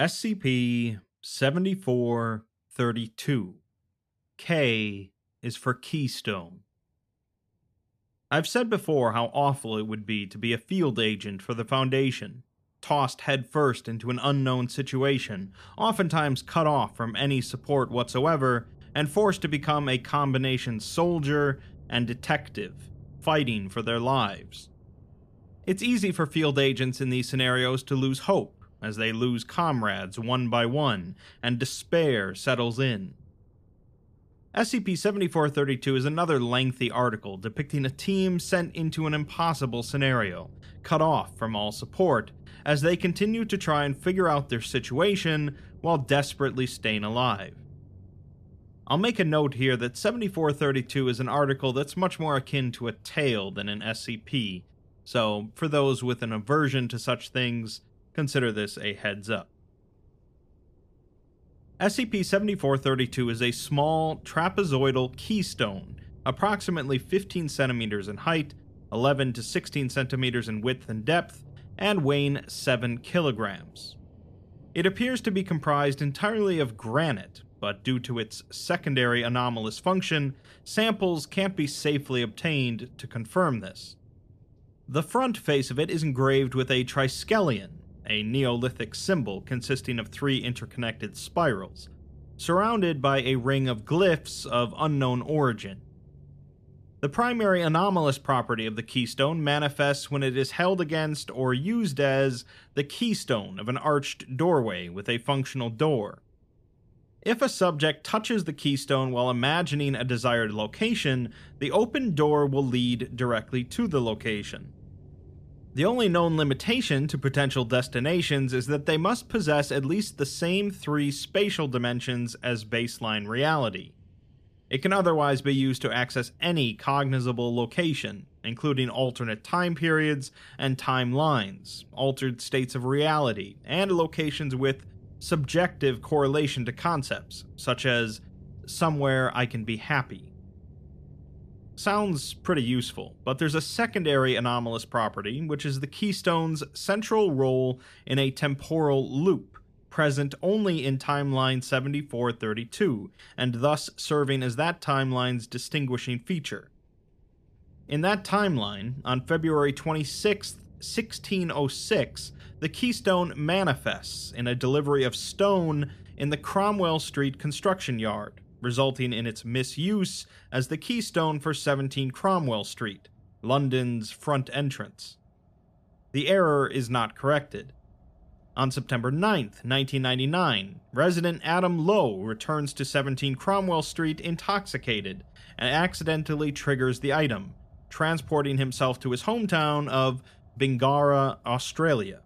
SCP 7432. K is for Keystone. I've said before how awful it would be to be a field agent for the Foundation, tossed headfirst into an unknown situation, oftentimes cut off from any support whatsoever, and forced to become a combination soldier and detective, fighting for their lives. It's easy for field agents in these scenarios to lose hope as they lose comrades one by one, and despair settles in. SCP 7432 is another lengthy article depicting a team sent into an impossible scenario, cut off from all support, as they continue to try and figure out their situation while desperately staying alive. I'll make a note here that 7432 is an article that's much more akin to a tale than an SCP, so for those with an aversion to such things, Consider this a heads up. SCP 7432 is a small trapezoidal keystone, approximately 15 centimeters in height, 11 to 16 centimeters in width and depth, and weighing 7 kilograms. It appears to be comprised entirely of granite, but due to its secondary anomalous function, samples can't be safely obtained to confirm this. The front face of it is engraved with a triskelion, a Neolithic symbol consisting of three interconnected spirals, surrounded by a ring of glyphs of unknown origin. The primary anomalous property of the keystone manifests when it is held against or used as the keystone of an arched doorway with a functional door. If a subject touches the keystone while imagining a desired location, the open door will lead directly to the location. The only known limitation to potential destinations is that they must possess at least the same three spatial dimensions as baseline reality. It can otherwise be used to access any cognizable location, including alternate time periods and timelines, altered states of reality, and locations with subjective correlation to concepts, such as somewhere I can be happy. Sounds pretty useful, but there's a secondary anomalous property, which is the keystone's central role in a temporal loop, present only in timeline 7432, and thus serving as that timeline's distinguishing feature. In that timeline, on February 26, 1606, the keystone manifests in a delivery of stone in the Cromwell Street construction yard resulting in its misuse as the keystone for 17 Cromwell Street, London's front entrance. The error is not corrected. On September 9, 1999, resident Adam Lowe returns to 17 Cromwell Street intoxicated and accidentally triggers the item, transporting himself to his hometown of Bingara, Australia.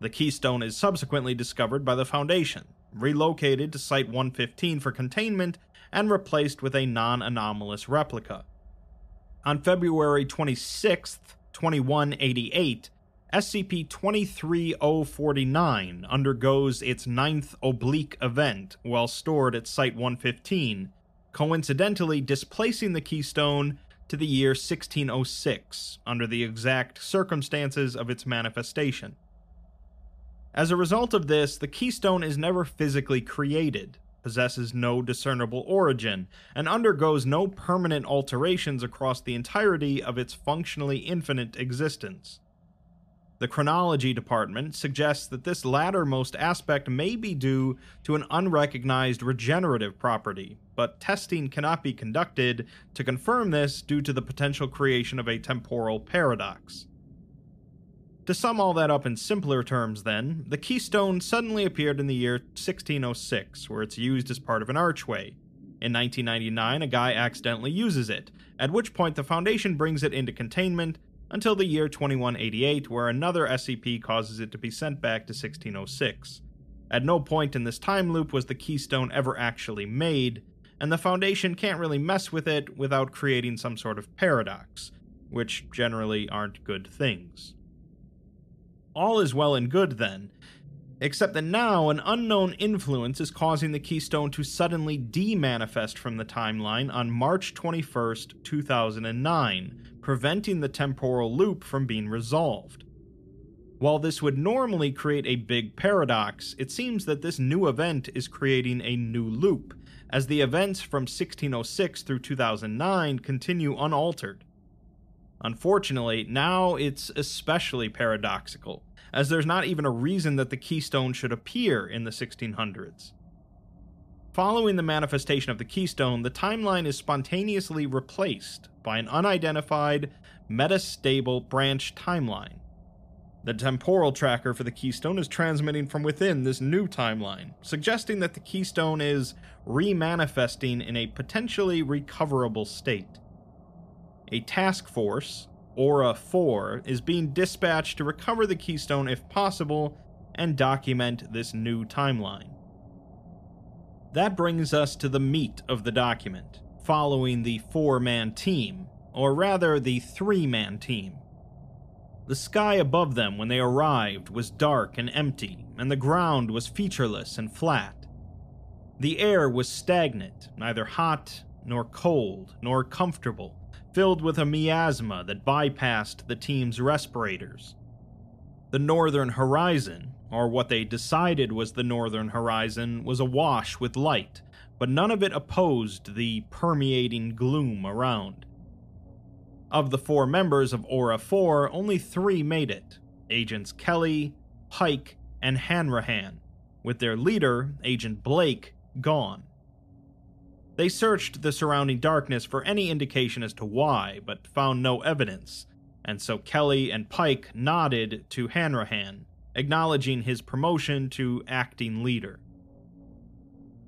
The keystone is subsequently discovered by the Foundation, relocated to Site 115 for containment, and replaced with a non anomalous replica. On February 26, 2188, SCP 23049 undergoes its ninth oblique event while stored at Site 115, coincidentally displacing the keystone to the year 1606 under the exact circumstances of its manifestation. As a result of this, the keystone is never physically created, possesses no discernible origin, and undergoes no permanent alterations across the entirety of its functionally infinite existence. The chronology department suggests that this lattermost aspect may be due to an unrecognized regenerative property, but testing cannot be conducted to confirm this due to the potential creation of a temporal paradox. To sum all that up in simpler terms, then, the keystone suddenly appeared in the year 1606, where it's used as part of an archway. In 1999, a guy accidentally uses it, at which point the Foundation brings it into containment until the year 2188, where another SCP causes it to be sent back to 1606. At no point in this time loop was the keystone ever actually made, and the Foundation can't really mess with it without creating some sort of paradox, which generally aren't good things. All is well and good then, except that now an unknown influence is causing the keystone to suddenly demanifest from the timeline on March 21st, 2009, preventing the temporal loop from being resolved. While this would normally create a big paradox, it seems that this new event is creating a new loop, as the events from 1606 through 2009 continue unaltered. Unfortunately, now it's especially paradoxical, as there's not even a reason that the keystone should appear in the 1600s. Following the manifestation of the keystone, the timeline is spontaneously replaced by an unidentified, metastable branch timeline. The temporal tracker for the keystone is transmitting from within this new timeline, suggesting that the keystone is remanifesting in a potentially recoverable state. A task force, Aura 4, is being dispatched to recover the keystone if possible and document this new timeline. That brings us to the meat of the document, following the four man team, or rather the three man team. The sky above them when they arrived was dark and empty, and the ground was featureless and flat. The air was stagnant, neither hot nor cold nor comfortable, filled with a miasma that bypassed the team's respirators. The northern horizon, or what they decided was the northern horizon, was awash with light, but none of it opposed the permeating gloom around. Of the four members of Aura 4, only three made it Agents Kelly, Pike, and Hanrahan, with their leader, Agent Blake, gone. They searched the surrounding darkness for any indication as to why, but found no evidence, and so Kelly and Pike nodded to Hanrahan, acknowledging his promotion to acting leader.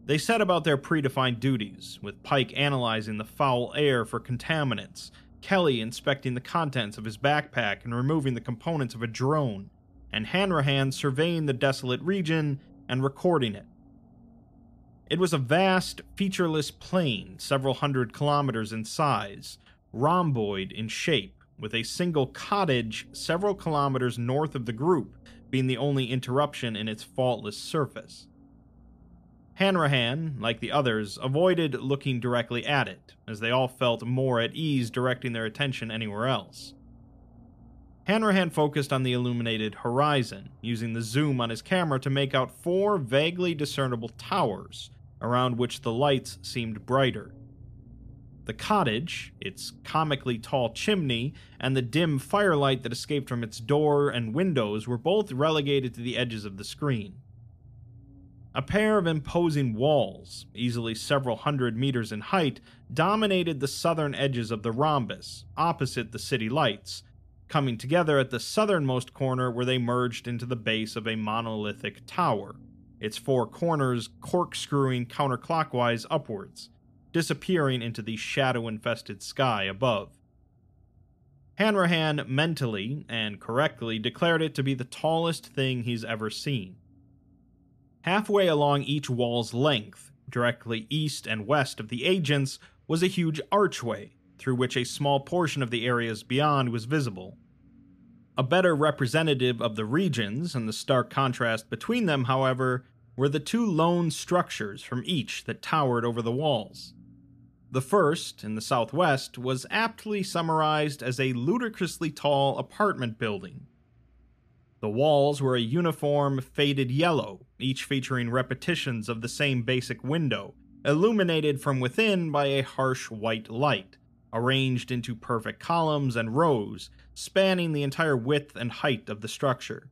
They set about their predefined duties, with Pike analyzing the foul air for contaminants, Kelly inspecting the contents of his backpack and removing the components of a drone, and Hanrahan surveying the desolate region and recording it. It was a vast, featureless plain, several hundred kilometers in size, rhomboid in shape, with a single cottage several kilometers north of the group being the only interruption in its faultless surface. Hanrahan, like the others, avoided looking directly at it, as they all felt more at ease directing their attention anywhere else. Hanrahan focused on the illuminated horizon, using the zoom on his camera to make out four vaguely discernible towers, around which the lights seemed brighter. The cottage, its comically tall chimney, and the dim firelight that escaped from its door and windows were both relegated to the edges of the screen. A pair of imposing walls, easily several hundred meters in height, dominated the southern edges of the rhombus, opposite the city lights, coming together at the southernmost corner where they merged into the base of a monolithic tower, its four corners corkscrewing counterclockwise upwards disappearing into the shadow infested sky above. Hanrahan mentally and correctly declared it to be the tallest thing he's ever seen. Halfway along each wall's length, directly east and west of the agents, was a huge archway through which a small portion of the areas beyond was visible. A better representative of the regions and the stark contrast between them, however, were the two lone structures from each that towered over the walls. The first, in the southwest, was aptly summarized as a ludicrously tall apartment building. The walls were a uniform, faded yellow, each featuring repetitions of the same basic window, illuminated from within by a harsh white light, arranged into perfect columns and rows, spanning the entire width and height of the structure.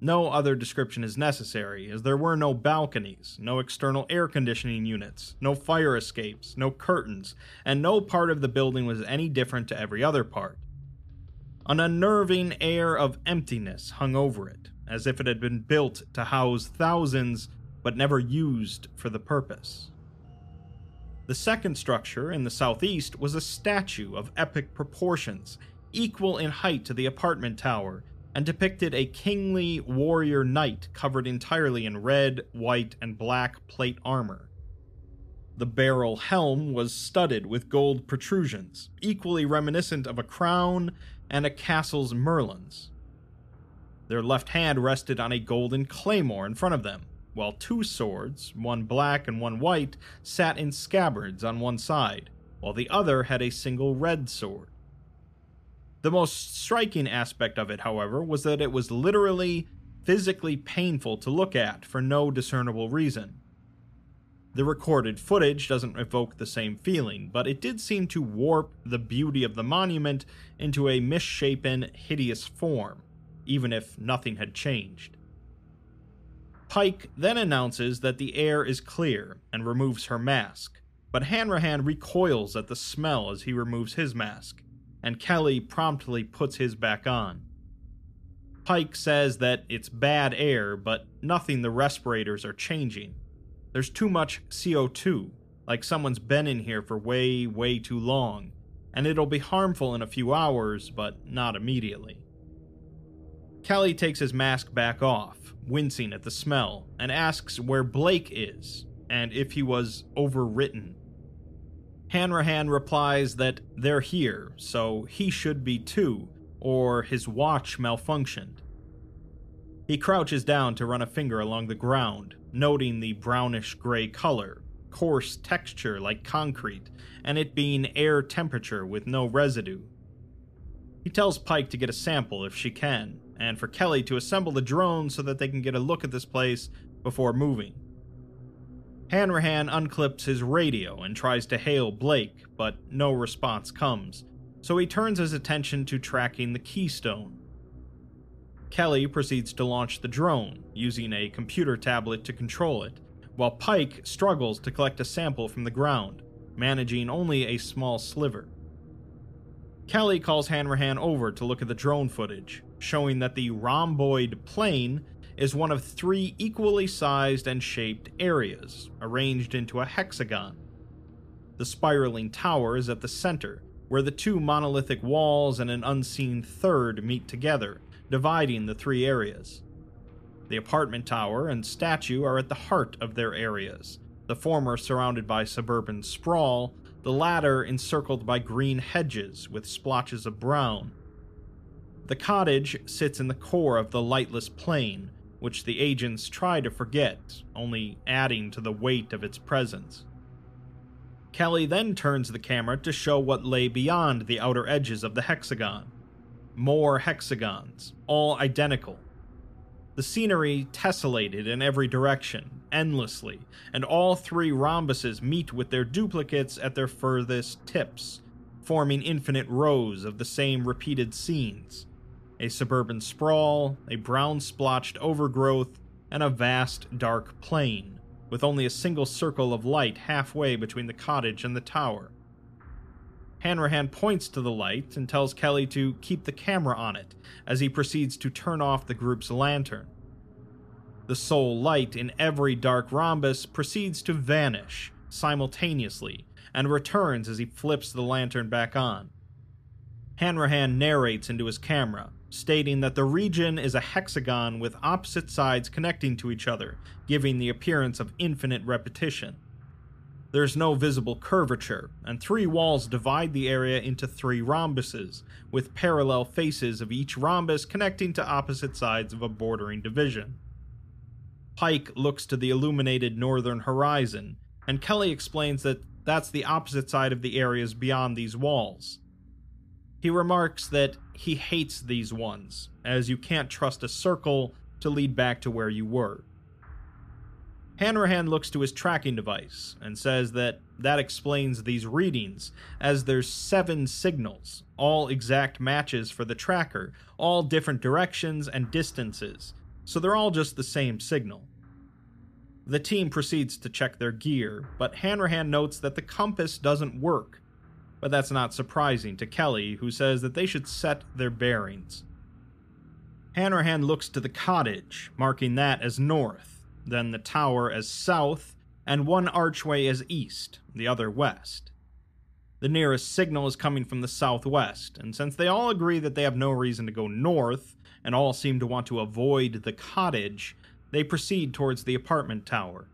No other description is necessary, as there were no balconies, no external air conditioning units, no fire escapes, no curtains, and no part of the building was any different to every other part. An unnerving air of emptiness hung over it, as if it had been built to house thousands but never used for the purpose. The second structure in the southeast was a statue of epic proportions, equal in height to the apartment tower and depicted a kingly warrior knight covered entirely in red, white, and black plate armor. The barrel helm was studded with gold protrusions, equally reminiscent of a crown and a castle's merlons. Their left hand rested on a golden claymore in front of them, while two swords, one black and one white, sat in scabbards on one side, while the other had a single red sword. The most striking aspect of it, however, was that it was literally physically painful to look at for no discernible reason. The recorded footage doesn't evoke the same feeling, but it did seem to warp the beauty of the monument into a misshapen, hideous form, even if nothing had changed. Pike then announces that the air is clear and removes her mask, but Hanrahan recoils at the smell as he removes his mask, and Kelly promptly puts his back on. Pike says that it's bad air, but nothing the respirators are changing there's too much CO2, like someone's been in here for way, way too long, and it'll be harmful in a few hours, but not immediately. Kelly takes his mask back off, wincing at the smell, and asks where Blake is, and if he was overwritten. Hanrahan replies that they're here, so he should be too, or his watch malfunctioned. He crouches down to run a finger along the ground, noting the brownish gray color, coarse texture like concrete, and it being air temperature with no residue. He tells Pike to get a sample if she can, and for Kelly to assemble the drone so that they can get a look at this place before moving. Hanrahan unclips his radio and tries to hail Blake, but no response comes, so he turns his attention to tracking the keystone. Kelly proceeds to launch the drone, using a computer tablet to control it, while Pike struggles to collect a sample from the ground, managing only a small sliver. Kelly calls Hanrahan over to look at the drone footage, showing that the rhomboid plane is one of three equally sized and shaped areas, arranged into a hexagon. The spiraling tower is at the center, where the two monolithic walls and an unseen third meet together, dividing the three areas. The apartment tower and statue are at the heart of their areas, the former surrounded by suburban sprawl, the latter encircled by green hedges with splotches of brown. The cottage sits in the core of the lightless plain, which the agents try to forget, only adding to the weight of its presence. Kelly then turns the camera to show what lay beyond the outer edges of the hexagon more hexagons, all identical. The scenery tessellated in every direction, endlessly, and all three rhombuses meet with their duplicates at their furthest tips, forming infinite rows of the same repeated scenes a suburban sprawl, a brown splotched overgrowth, and a vast dark plain, with only a single circle of light halfway between the cottage and the tower. Hanrahan points to the light and tells Kelly to keep the camera on it as he proceeds to turn off the group's lantern. The sole light in every dark rhombus proceeds to vanish simultaneously and returns as he flips the lantern back on. Hanrahan narrates into his camera, stating that the region is a hexagon with opposite sides connecting to each other, giving the appearance of infinite repetition. There's no visible curvature, and three walls divide the area into three rhombuses, with parallel faces of each rhombus connecting to opposite sides of a bordering division. Pike looks to the illuminated northern horizon, and Kelly explains that that's the opposite side of the areas beyond these walls. He remarks that he hates these ones, as you can't trust a circle to lead back to where you were. Hanrahan looks to his tracking device and says that that explains these readings, as there's seven signals, all exact matches for the tracker, all different directions and distances, so they're all just the same signal. The team proceeds to check their gear, but Hanrahan notes that the compass doesn't work. But that's not surprising to Kelly, who says that they should set their bearings. Hanrahan looks to the cottage, marking that as north then the tower as south, and one archway as east, the other west. The nearest signal is coming from the southwest, and since they all agree that they have no reason to go north, and all seem to want to avoid the cottage, they proceed towards the apartment tower.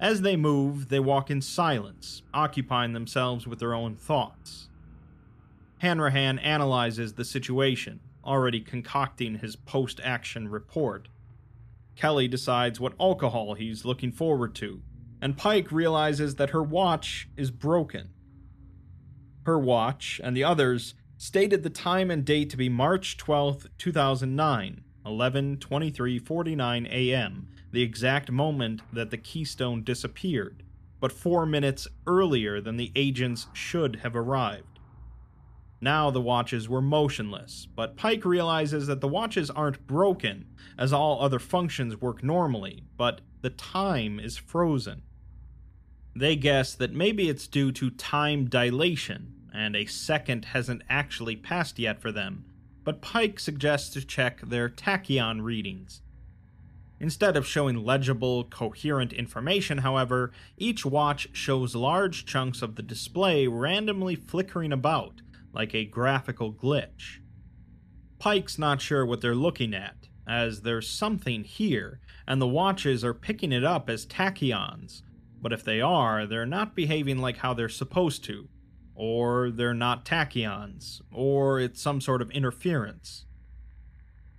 As they move, they walk in silence, occupying themselves with their own thoughts. Hanrahan analyzes the situation, already concocting his post action report. Kelly decides what alcohol he's looking forward to, and Pike realizes that her watch is broken. Her watch and the others stated the time and date to be March 12, 2009, 11:23:49 a.m., the exact moment that the keystone disappeared, but 4 minutes earlier than the agents should have arrived. Now the watches were motionless, but Pike realizes that the watches aren't broken, as all other functions work normally, but the time is frozen. They guess that maybe it's due to time dilation, and a second hasn't actually passed yet for them, but Pike suggests to check their tachyon readings. Instead of showing legible, coherent information, however, each watch shows large chunks of the display randomly flickering about, like a graphical glitch. Pike's not sure what they're looking at, as there's something here, and the watches are picking it up as tachyons, but if they are, they're not behaving like how they're supposed to, or they're not tachyons, or it's some sort of interference.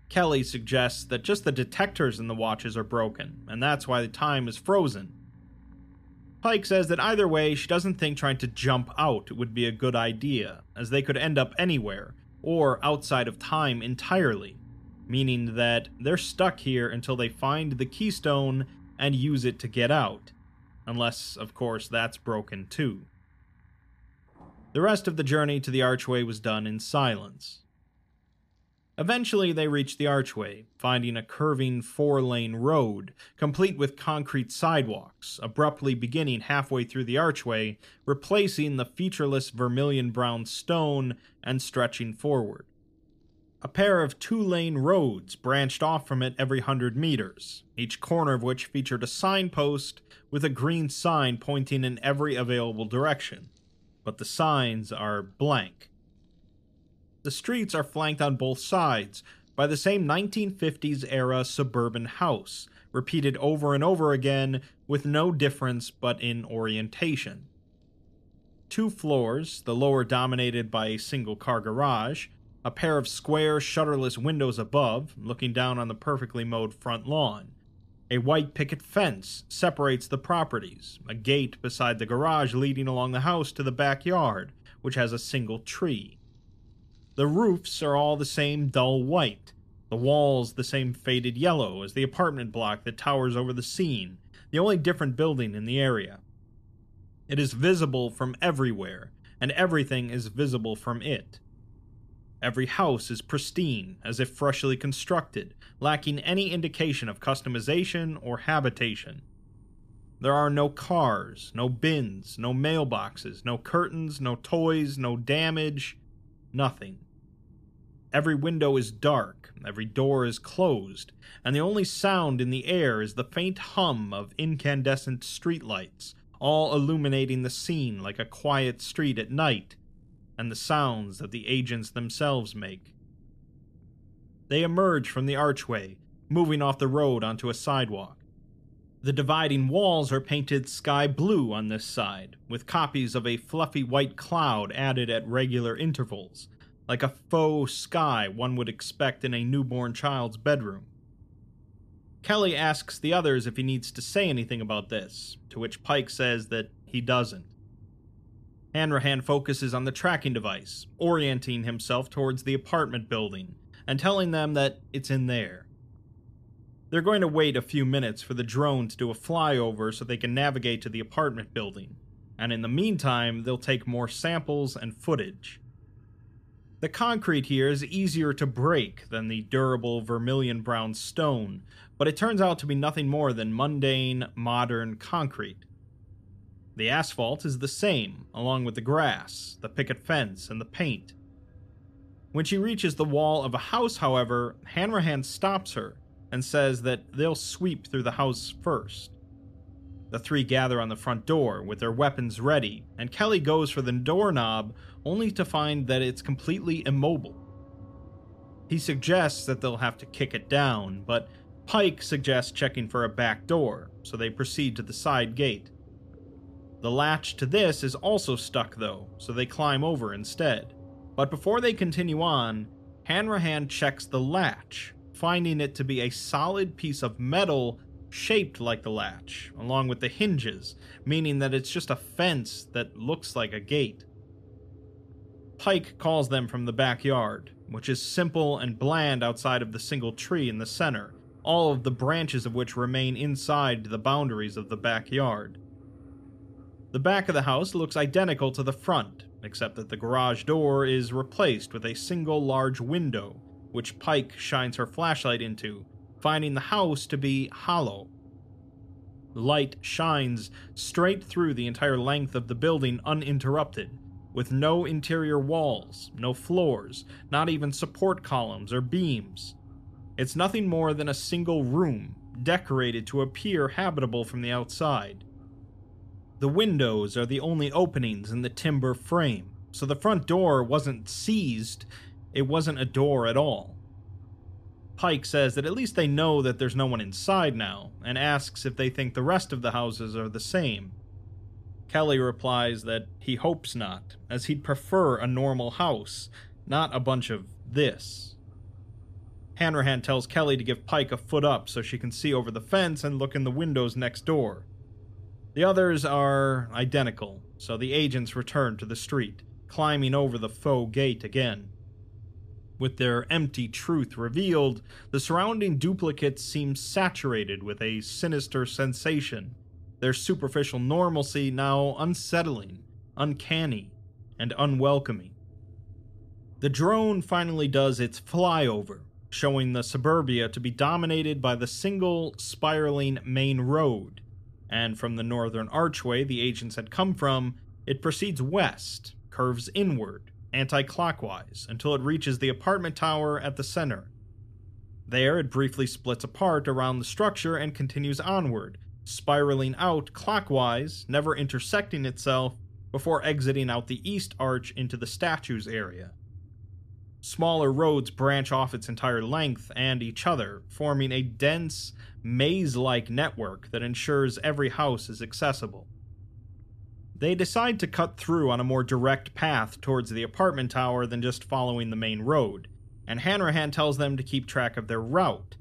Kelly suggests that just the detectors in the watches are broken, and that's why the time is frozen. Pike says that either way, she doesn't think trying to jump out would be a good idea, as they could end up anywhere, or outside of time entirely, meaning that they're stuck here until they find the keystone and use it to get out. Unless, of course, that's broken too. The rest of the journey to the archway was done in silence. Eventually, they reached the archway, finding a curving four lane road, complete with concrete sidewalks, abruptly beginning halfway through the archway, replacing the featureless vermilion brown stone and stretching forward. A pair of two lane roads branched off from it every hundred meters, each corner of which featured a signpost with a green sign pointing in every available direction. But the signs are blank. The streets are flanked on both sides by the same 1950s era suburban house, repeated over and over again with no difference but in orientation. Two floors, the lower dominated by a single car garage, a pair of square, shutterless windows above, looking down on the perfectly mowed front lawn. A white picket fence separates the properties, a gate beside the garage leading along the house to the backyard, which has a single tree. The roofs are all the same dull white, the walls the same faded yellow as the apartment block that towers over the scene, the only different building in the area. It is visible from everywhere, and everything is visible from it. Every house is pristine, as if freshly constructed, lacking any indication of customization or habitation. There are no cars, no bins, no mailboxes, no curtains, no toys, no damage, nothing. Every window is dark, every door is closed, and the only sound in the air is the faint hum of incandescent streetlights, all illuminating the scene like a quiet street at night, and the sounds that the agents themselves make. They emerge from the archway, moving off the road onto a sidewalk. The dividing walls are painted sky blue on this side, with copies of a fluffy white cloud added at regular intervals, like a faux sky one would expect in a newborn child's bedroom. Kelly asks the others if he needs to say anything about this, to which Pike says that he doesn't. Hanrahan focuses on the tracking device, orienting himself towards the apartment building, and telling them that it's in there. They're going to wait a few minutes for the drone to do a flyover so they can navigate to the apartment building, and in the meantime, they'll take more samples and footage. The concrete here is easier to break than the durable vermilion brown stone, but it turns out to be nothing more than mundane, modern concrete. The asphalt is the same, along with the grass, the picket fence, and the paint. When she reaches the wall of a house, however, Hanrahan stops her and says that they'll sweep through the house first. The three gather on the front door with their weapons ready, and Kelly goes for the doorknob only to find that it's completely immobile. He suggests that they'll have to kick it down, but Pike suggests checking for a back door, so they proceed to the side gate. The latch to this is also stuck though, so they climb over instead. But before they continue on, Hanrahan checks the latch, finding it to be a solid piece of metal shaped like the latch, along with the hinges, meaning that it's just a fence that looks like a gate. Pike calls them from the backyard, which is simple and bland outside of the single tree in the center, all of the branches of which remain inside the boundaries of the backyard. The back of the house looks identical to the front, except that the garage door is replaced with a single large window, which Pike shines her flashlight into, finding the house to be hollow. Light shines straight through the entire length of the building uninterrupted, with no interior walls, no floors, not even support columns or beams. It's nothing more than a single room, decorated to appear habitable from the outside. The windows are the only openings in the timber frame, so the front door wasn't seized, it wasn't a door at all. Pike says that at least they know that there's no one inside now, and asks if they think the rest of the houses are the same. Kelly replies that he hopes not, as he'd prefer a normal house, not a bunch of this. Hanrahan tells Kelly to give Pike a foot up so she can see over the fence and look in the windows next door. The others are identical, so the agents return to the street, climbing over the faux gate again. With their empty truth revealed, the surrounding duplicates seem saturated with a sinister sensation their superficial normalcy now unsettling, uncanny, and unwelcoming. The drone finally does its flyover, showing the suburbia to be dominated by the single spiraling main road, and from the northern archway the agents had come from, it proceeds west, curves inward, anti clockwise, until it reaches the apartment tower at the center. There, it briefly splits apart around the structure and continues onward, spiraling out clockwise, never intersecting itself, before exiting out the east arch into the statues area. Smaller roads branch off its entire length and each other, forming a dense, maze like network that ensures every house is accessible. They decide to cut through on a more direct path towards the apartment tower than just following the main road, and Hanrahan tells them to keep track of their route,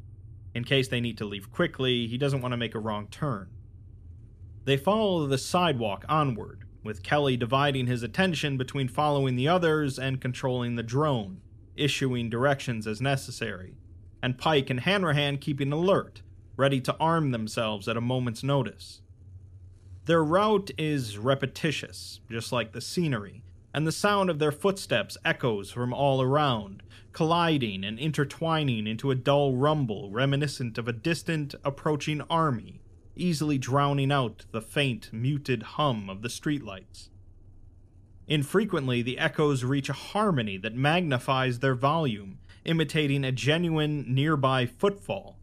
in case they need to leave quickly, he doesn't want to make a wrong turn. They follow the sidewalk onward, with Kelly dividing his attention between following the others and controlling the drone, issuing directions as necessary, and Pike and Hanrahan keeping alert, ready to arm themselves at a moment's notice. Their route is repetitious, just like the scenery, and the sound of their footsteps echoes from all around, colliding and intertwining into a dull rumble reminiscent of a distant, approaching army, easily drowning out the faint, muted hum of the streetlights. Infrequently, the echoes reach a harmony that magnifies their volume, imitating a genuine nearby footfall.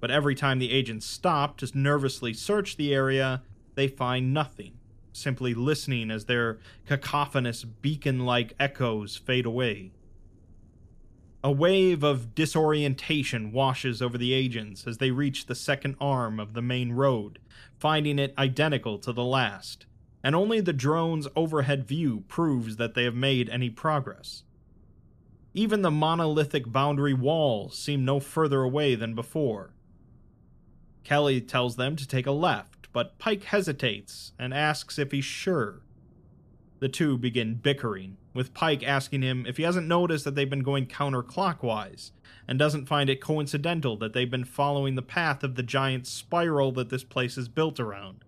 But every time the agents stop to nervously search the area, they find nothing, simply listening as their cacophonous beacon like echoes fade away. A wave of disorientation washes over the agents as they reach the second arm of the main road, finding it identical to the last, and only the drone's overhead view proves that they have made any progress. Even the monolithic boundary walls seem no further away than before. Kelly tells them to take a left, but Pike hesitates and asks if he's sure. The two begin bickering, with Pike asking him if he hasn't noticed that they've been going counterclockwise, and doesn't find it coincidental that they've been following the path of the giant spiral that this place is built around.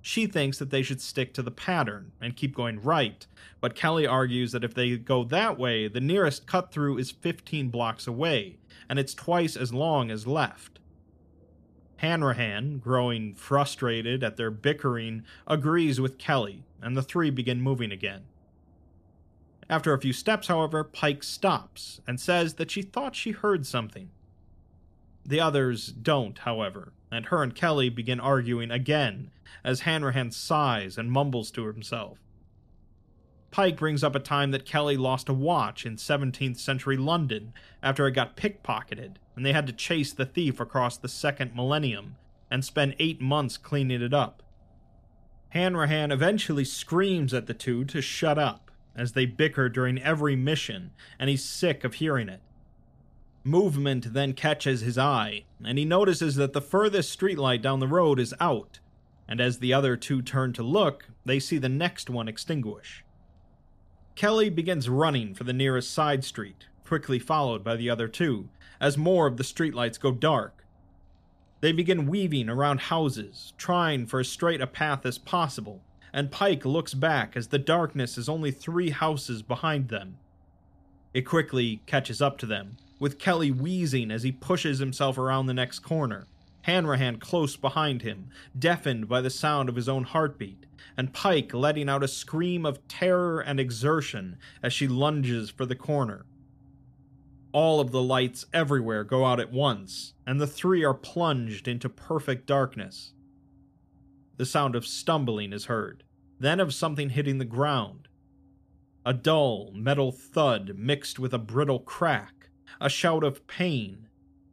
She thinks that they should stick to the pattern and keep going right, but Kelly argues that if they go that way, the nearest cut through is 15 blocks away, and it's twice as long as left. Hanrahan, growing frustrated at their bickering, agrees with Kelly, and the three begin moving again. After a few steps, however, Pike stops and says that she thought she heard something. The others don't, however, and her and Kelly begin arguing again as Hanrahan sighs and mumbles to himself. Pike brings up a time that Kelly lost a watch in 17th century London after it got pickpocketed, and they had to chase the thief across the second millennium and spend eight months cleaning it up. Hanrahan eventually screams at the two to shut up as they bicker during every mission, and he's sick of hearing it. Movement then catches his eye, and he notices that the furthest streetlight down the road is out, and as the other two turn to look, they see the next one extinguish. Kelly begins running for the nearest side street, quickly followed by the other two, as more of the streetlights go dark. They begin weaving around houses, trying for as straight a path as possible, and Pike looks back as the darkness is only three houses behind them. It quickly catches up to them, with Kelly wheezing as he pushes himself around the next corner, Hanrahan close behind him, deafened by the sound of his own heartbeat, and Pike letting out a scream of terror and exertion as she lunges for the corner. All of the lights everywhere go out at once, and the three are plunged into perfect darkness. The sound of stumbling is heard, then of something hitting the ground. A dull, metal thud mixed with a brittle crack, a shout of pain,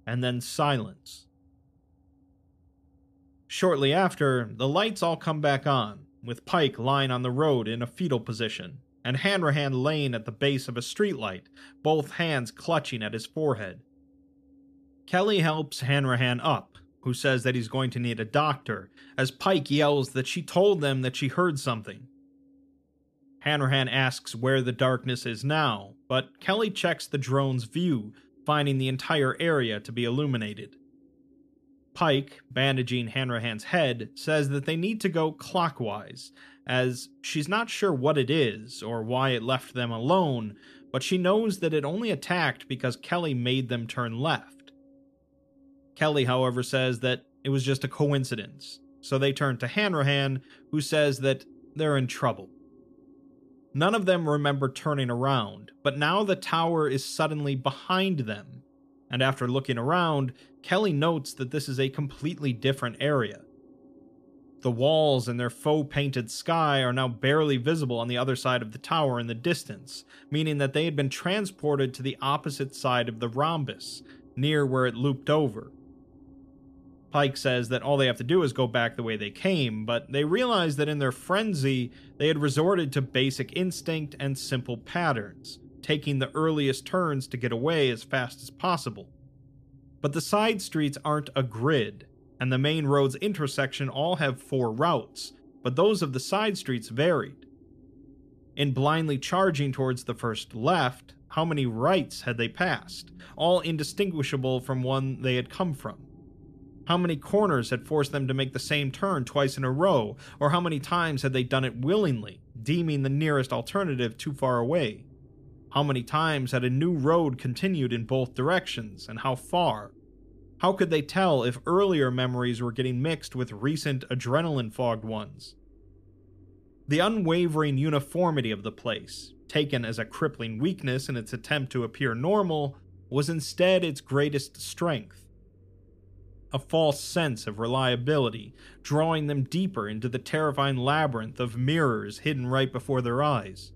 and then silence. Shortly after, the lights all come back on, with Pike lying on the road in a fetal position, and Hanrahan laying at the base of a streetlight, both hands clutching at his forehead. Kelly helps Hanrahan up, who says that he's going to need a doctor, as Pike yells that she told them that she heard something. Hanrahan asks where the darkness is now, but Kelly checks the drone's view, finding the entire area to be illuminated. Pike, bandaging Hanrahan's head, says that they need to go clockwise, as she's not sure what it is or why it left them alone, but she knows that it only attacked because Kelly made them turn left. Kelly, however, says that it was just a coincidence, so they turn to Hanrahan, who says that they're in trouble. None of them remember turning around, but now the tower is suddenly behind them, and after looking around, Kelly notes that this is a completely different area. The walls and their faux painted sky are now barely visible on the other side of the tower in the distance, meaning that they had been transported to the opposite side of the rhombus, near where it looped over. Pike says that all they have to do is go back the way they came, but they realize that in their frenzy, they had resorted to basic instinct and simple patterns, taking the earliest turns to get away as fast as possible. But the side streets aren't a grid, and the main road's intersection all have four routes, but those of the side streets varied. In blindly charging towards the first left, how many rights had they passed, all indistinguishable from one they had come from? How many corners had forced them to make the same turn twice in a row, or how many times had they done it willingly, deeming the nearest alternative too far away? How many times had a new road continued in both directions, and how far? How could they tell if earlier memories were getting mixed with recent adrenaline fogged ones? The unwavering uniformity of the place, taken as a crippling weakness in its attempt to appear normal, was instead its greatest strength. A false sense of reliability, drawing them deeper into the terrifying labyrinth of mirrors hidden right before their eyes.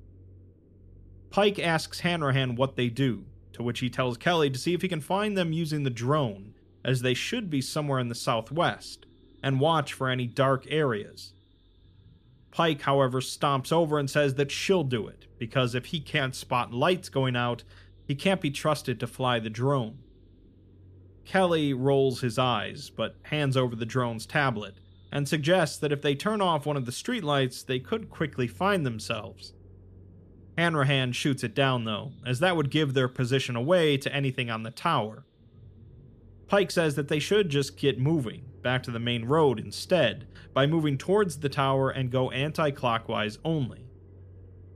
Pike asks Hanrahan what they do, to which he tells Kelly to see if he can find them using the drone, as they should be somewhere in the southwest, and watch for any dark areas. Pike, however, stomps over and says that she'll do it, because if he can't spot lights going out, he can't be trusted to fly the drone. Kelly rolls his eyes, but hands over the drone's tablet, and suggests that if they turn off one of the streetlights, they could quickly find themselves. Hanrahan shoots it down, though, as that would give their position away to anything on the tower. Pike says that they should just get moving, back to the main road instead, by moving towards the tower and go anti clockwise only.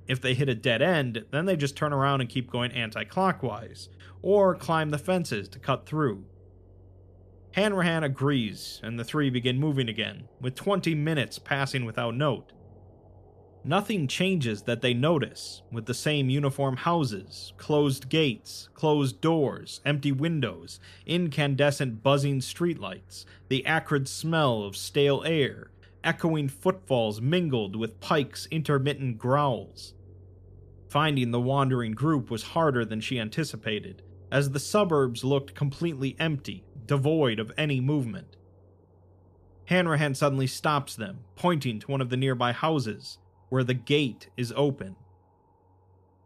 If they hit a dead end, then they just turn around and keep going anti clockwise, or climb the fences to cut through. Hanrahan agrees, and the three begin moving again, with 20 minutes passing without note. Nothing changes that they notice, with the same uniform houses, closed gates, closed doors, empty windows, incandescent buzzing streetlights, the acrid smell of stale air, echoing footfalls mingled with Pike's intermittent growls. Finding the wandering group was harder than she anticipated, as the suburbs looked completely empty, devoid of any movement. Hanrahan suddenly stops them, pointing to one of the nearby houses, where the gate is open.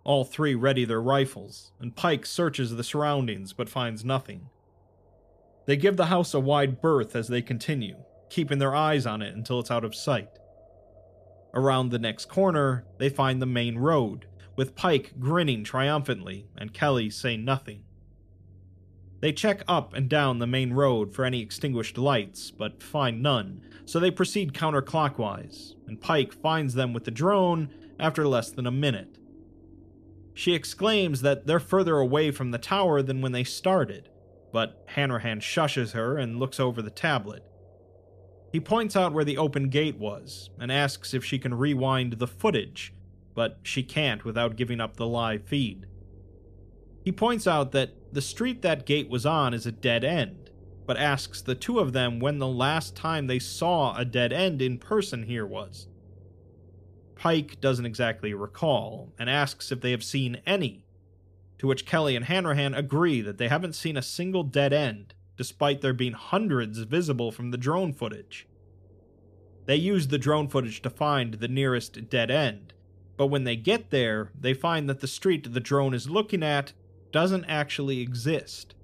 All three ready their rifles, and Pike searches the surroundings but finds nothing. They give the house a wide berth as they continue, keeping their eyes on it until it's out of sight. Around the next corner, they find the main road, with Pike grinning triumphantly and Kelly saying nothing. They check up and down the main road for any extinguished lights, but find none, so they proceed counterclockwise, and Pike finds them with the drone after less than a minute. She exclaims that they're further away from the tower than when they started, but Hanrahan shushes her and looks over the tablet. He points out where the open gate was and asks if she can rewind the footage, but she can't without giving up the live feed. He points out that the street that gate was on is a dead end, but asks the two of them when the last time they saw a dead end in person here was. Pike doesn't exactly recall and asks if they have seen any, to which Kelly and Hanrahan agree that they haven't seen a single dead end despite there being hundreds visible from the drone footage. They use the drone footage to find the nearest dead end, but when they get there, they find that the street the drone is looking at doesn't actually exist.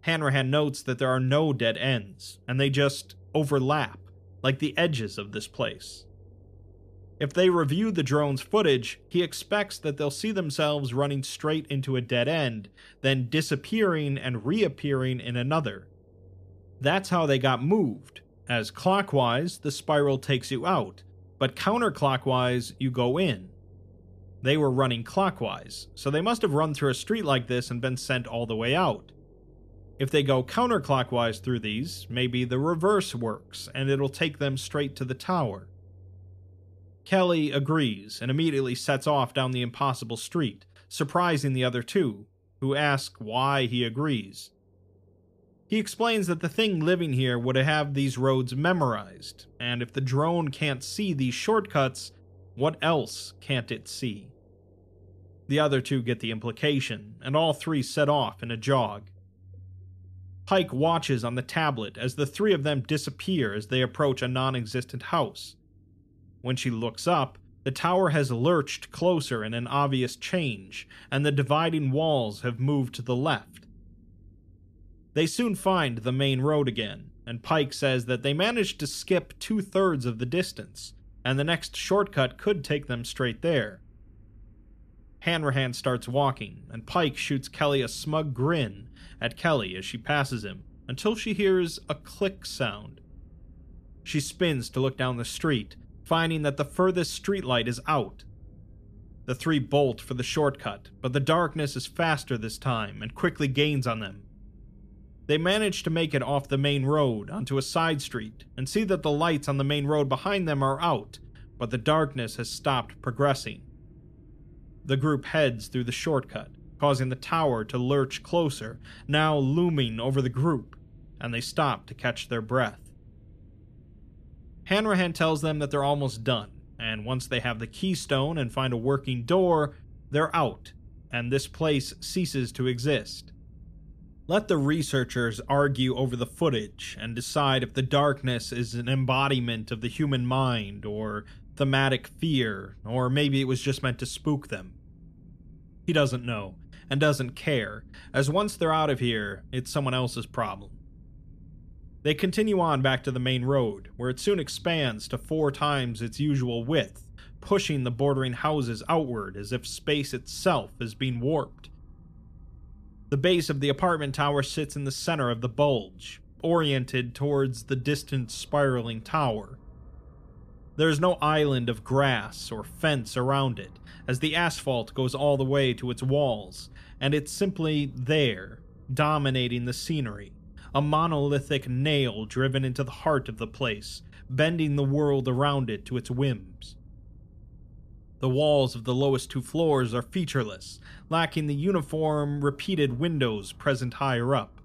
Hanrahan notes that there are no dead ends, and they just overlap, like the edges of this place. If they review the drone's footage, he expects that they'll see themselves running straight into a dead end, then disappearing and reappearing in another. That's how they got moved, as clockwise, the spiral takes you out, but counterclockwise, you go in. They were running clockwise, so they must have run through a street like this and been sent all the way out. If they go counterclockwise through these, maybe the reverse works and it'll take them straight to the tower. Kelly agrees and immediately sets off down the impossible street, surprising the other two, who ask why he agrees. He explains that the thing living here would have these roads memorized, and if the drone can't see these shortcuts, what else can't it see? The other two get the implication, and all three set off in a jog. Pike watches on the tablet as the three of them disappear as they approach a non existent house. When she looks up, the tower has lurched closer in an obvious change, and the dividing walls have moved to the left. They soon find the main road again, and Pike says that they managed to skip two thirds of the distance, and the next shortcut could take them straight there. Hanrahan starts walking, and Pike shoots Kelly a smug grin at Kelly as she passes him, until she hears a click sound. She spins to look down the street, finding that the furthest streetlight is out. The three bolt for the shortcut, but the darkness is faster this time and quickly gains on them. They manage to make it off the main road onto a side street and see that the lights on the main road behind them are out, but the darkness has stopped progressing. The group heads through the shortcut, causing the tower to lurch closer, now looming over the group, and they stop to catch their breath. Hanrahan tells them that they're almost done, and once they have the keystone and find a working door, they're out, and this place ceases to exist. Let the researchers argue over the footage and decide if the darkness is an embodiment of the human mind or thematic fear, or maybe it was just meant to spook them. He doesn't know, and doesn't care, as once they're out of here, it's someone else's problem. They continue on back to the main road, where it soon expands to four times its usual width, pushing the bordering houses outward as if space itself is being warped. The base of the apartment tower sits in the center of the bulge, oriented towards the distant spiraling tower. There is no island of grass or fence around it, as the asphalt goes all the way to its walls, and it's simply there, dominating the scenery a monolithic nail driven into the heart of the place, bending the world around it to its whims. The walls of the lowest two floors are featureless, lacking the uniform, repeated windows present higher up.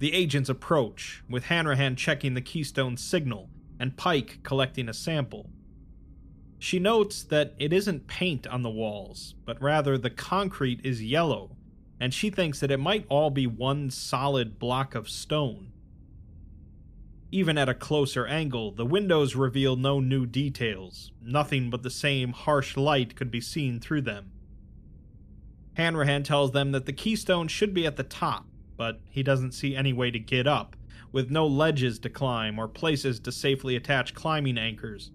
The agents approach, with Hanrahan checking the keystone signal and Pike collecting a sample. She notes that it isn't paint on the walls, but rather the concrete is yellow, and she thinks that it might all be one solid block of stone. Even at a closer angle, the windows reveal no new details, nothing but the same harsh light could be seen through them. Hanrahan tells them that the keystone should be at the top, but he doesn't see any way to get up, with no ledges to climb or places to safely attach climbing anchors.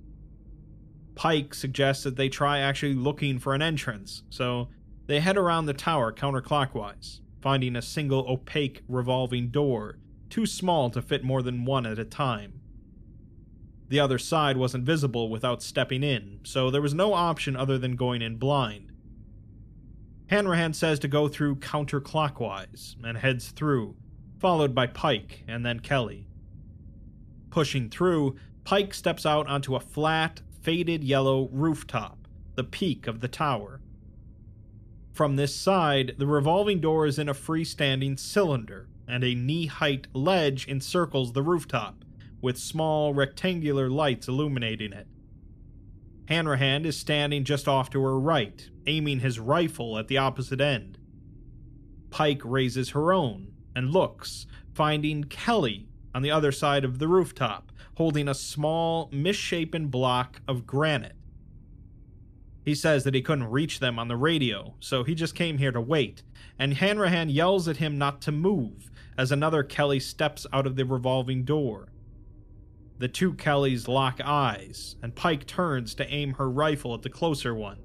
Pike suggests that they try actually looking for an entrance, so they head around the tower counterclockwise, finding a single opaque revolving door, too small to fit more than one at a time. The other side wasn't visible without stepping in, so there was no option other than going in blind. Hanrahan says to go through counterclockwise and heads through, followed by Pike and then Kelly. Pushing through, Pike steps out onto a flat, faded yellow rooftop, the peak of the tower. From this side, the revolving door is in a freestanding cylinder, and a knee height ledge encircles the rooftop, with small rectangular lights illuminating it. Hanrahan is standing just off to her right, aiming his rifle at the opposite end. Pike raises her own and looks, finding Kelly on the other side of the rooftop, holding a small, misshapen block of granite. He says that he couldn't reach them on the radio, so he just came here to wait, and Hanrahan yells at him not to move as another Kelly steps out of the revolving door. The two Kellys lock eyes, and Pike turns to aim her rifle at the closer one.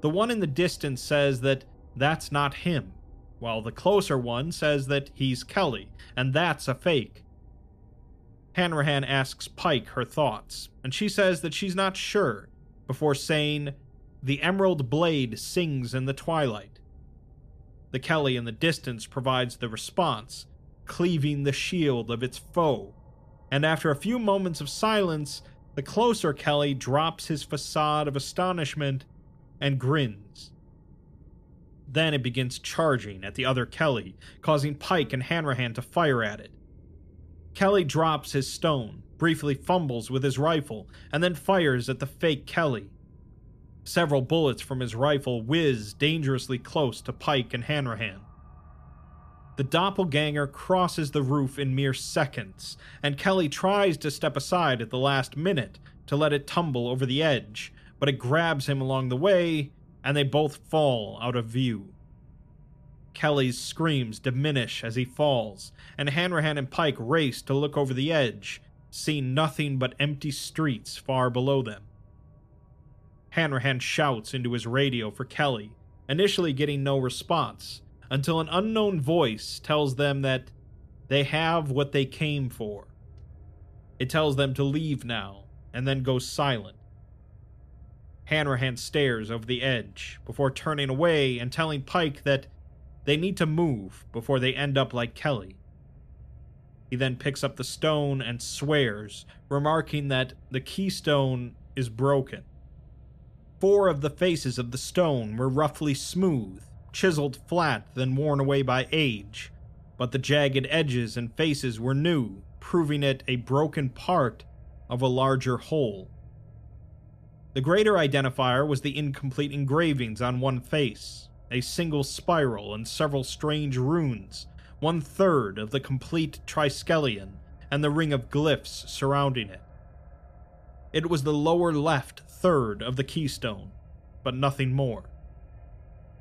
The one in the distance says that that's not him, while the closer one says that he's Kelly, and that's a fake. Hanrahan asks Pike her thoughts, and she says that she's not sure, before saying, The emerald blade sings in the twilight. The Kelly in the distance provides the response, cleaving the shield of its foe, and after a few moments of silence, the closer Kelly drops his facade of astonishment and grins. Then it begins charging at the other Kelly, causing Pike and Hanrahan to fire at it. Kelly drops his stone, briefly fumbles with his rifle, and then fires at the fake Kelly. Several bullets from his rifle whiz dangerously close to Pike and Hanrahan. The doppelganger crosses the roof in mere seconds, and Kelly tries to step aside at the last minute to let it tumble over the edge, but it grabs him along the way, and they both fall out of view. Kelly's screams diminish as he falls, and Hanrahan and Pike race to look over the edge, seeing nothing but empty streets far below them. Hanrahan shouts into his radio for Kelly, initially getting no response, until an unknown voice tells them that they have what they came for. It tells them to leave now, and then goes silent. Hanrahan stares over the edge before turning away and telling Pike that they need to move before they end up like Kelly. He then picks up the stone and swears, remarking that the keystone is broken. Four of the faces of the stone were roughly smooth, chiseled flat, then worn away by age, but the jagged edges and faces were new, proving it a broken part of a larger whole. The greater identifier was the incomplete engravings on one face, a single spiral, and several strange runes, one third of the complete triskelion, and the ring of glyphs surrounding it. It was the lower left third of the keystone, but nothing more.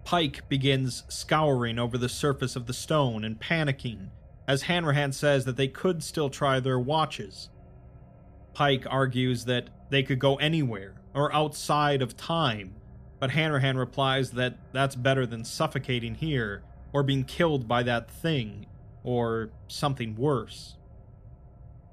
Pike begins scouring over the surface of the stone and panicking, as Hanrahan says that they could still try their watches. Pike argues that they could go anywhere or outside of time but Hanrahan replies that that's better than suffocating here, or being killed by that thing, or something worse.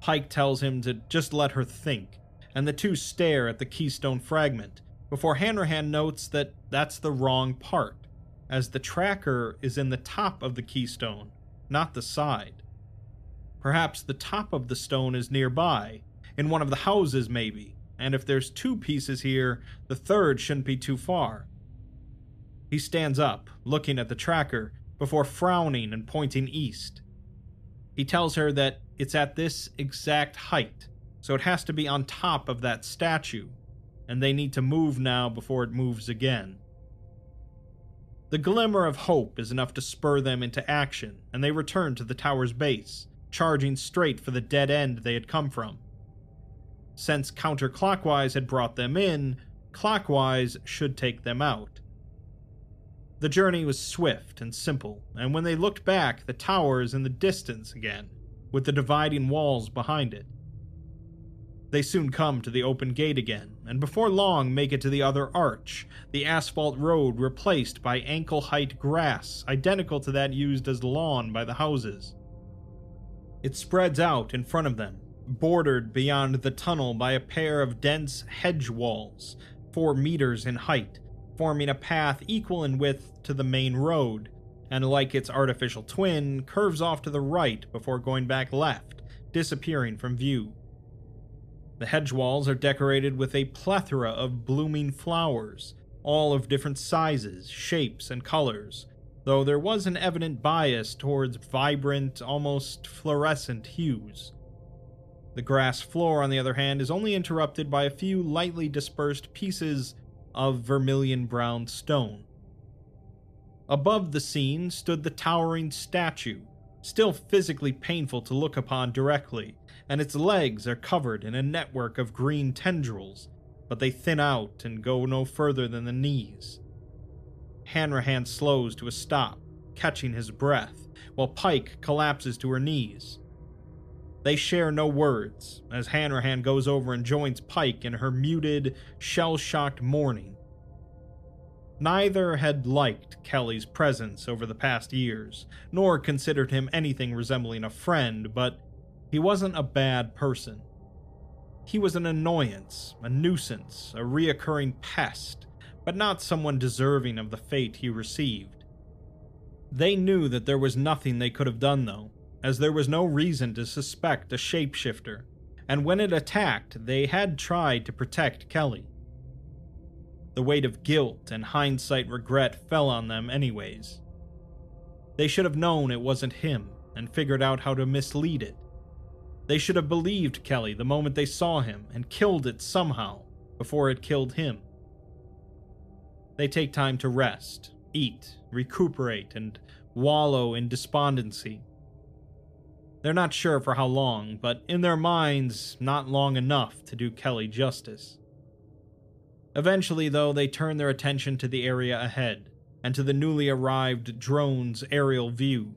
Pike tells him to just let her think, and the two stare at the keystone fragment, before Hanrahan notes that that's the wrong part, as the tracker is in the top of the keystone, not the side. Perhaps the top of the stone is nearby, in one of the houses, maybe, and if there's two pieces here, the third shouldn't be too far. He stands up, looking at the tracker, before frowning and pointing east. He tells her that it's at this exact height, so it has to be on top of that statue, and they need to move now before it moves again. The glimmer of hope is enough to spur them into action, and they return to the tower's base, charging straight for the dead end they had come from. Since counterclockwise had brought them in, clockwise should take them out. The journey was swift and simple, and when they looked back, the tower is in the distance again, with the dividing walls behind it. They soon come to the open gate again, and before long make it to the other arch, the asphalt road replaced by ankle height grass, identical to that used as lawn by the houses. It spreads out in front of them, bordered beyond the tunnel by a pair of dense hedge walls, four meters in height, forming a path equal in width to the main road, and like its artificial twin, curves off to the right before going back left, disappearing from view. The hedge walls are decorated with a plethora of blooming flowers, all of different sizes, shapes, and colors, though there was an evident bias towards vibrant, almost fluorescent hues. The grass floor, on the other hand, is only interrupted by a few lightly dispersed pieces of vermilion brown stone. Above the scene stood the towering statue, still physically painful to look upon directly, and its legs are covered in a network of green tendrils, but they thin out and go no further than the knees. Hanrahan slows to a stop, catching his breath, while Pike collapses to her knees. They share no words, as Hanrahan goes over and joins Pike in her muted, shell shocked mourning. Neither had liked Kelly's presence over the past years, nor considered him anything resembling a friend, but he wasn't a bad person. He was an annoyance, a nuisance, a reoccurring pest, but not someone deserving of the fate he received. They knew that there was nothing they could have done, though, as there was no reason to suspect a shapeshifter, and when it attacked, they had tried to protect Kelly. The weight of guilt and hindsight regret fell on them, anyways. They should have known it wasn't him and figured out how to mislead it. They should have believed Kelly the moment they saw him and killed it somehow before it killed him. They take time to rest, eat, recuperate, and wallow in despondency. They're not sure for how long, but in their minds, not long enough to do Kelly justice. Eventually, though, they turn their attention to the area ahead and to the newly arrived drone's aerial view.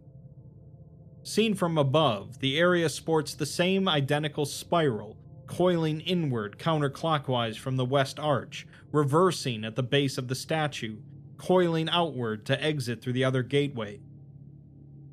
Seen from above, the area sports the same identical spiral, coiling inward counterclockwise from the west arch, reversing at the base of the statue, coiling outward to exit through the other gateway.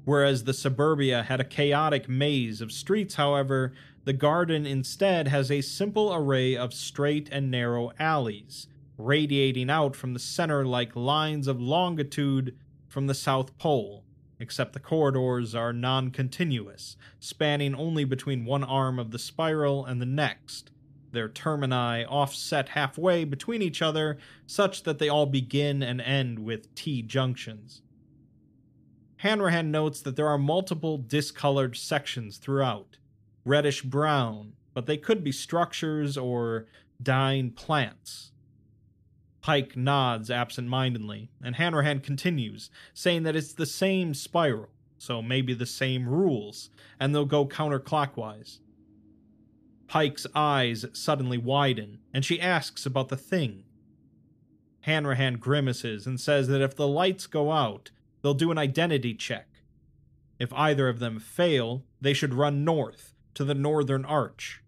Whereas the suburbia had a chaotic maze of streets, however, the garden instead has a simple array of straight and narrow alleys, radiating out from the center like lines of longitude from the South Pole, except the corridors are non continuous, spanning only between one arm of the spiral and the next, their termini offset halfway between each other such that they all begin and end with T junctions. Hanrahan notes that there are multiple discolored sections throughout, reddish brown, but they could be structures or dying plants. Pike nods absent mindedly, and Hanrahan continues, saying that it's the same spiral, so maybe the same rules, and they'll go counterclockwise. Pike's eyes suddenly widen, and she asks about the thing. Hanrahan grimaces and says that if the lights go out, they'll do an identity check. If either of them fail, they should run north to the northern arch.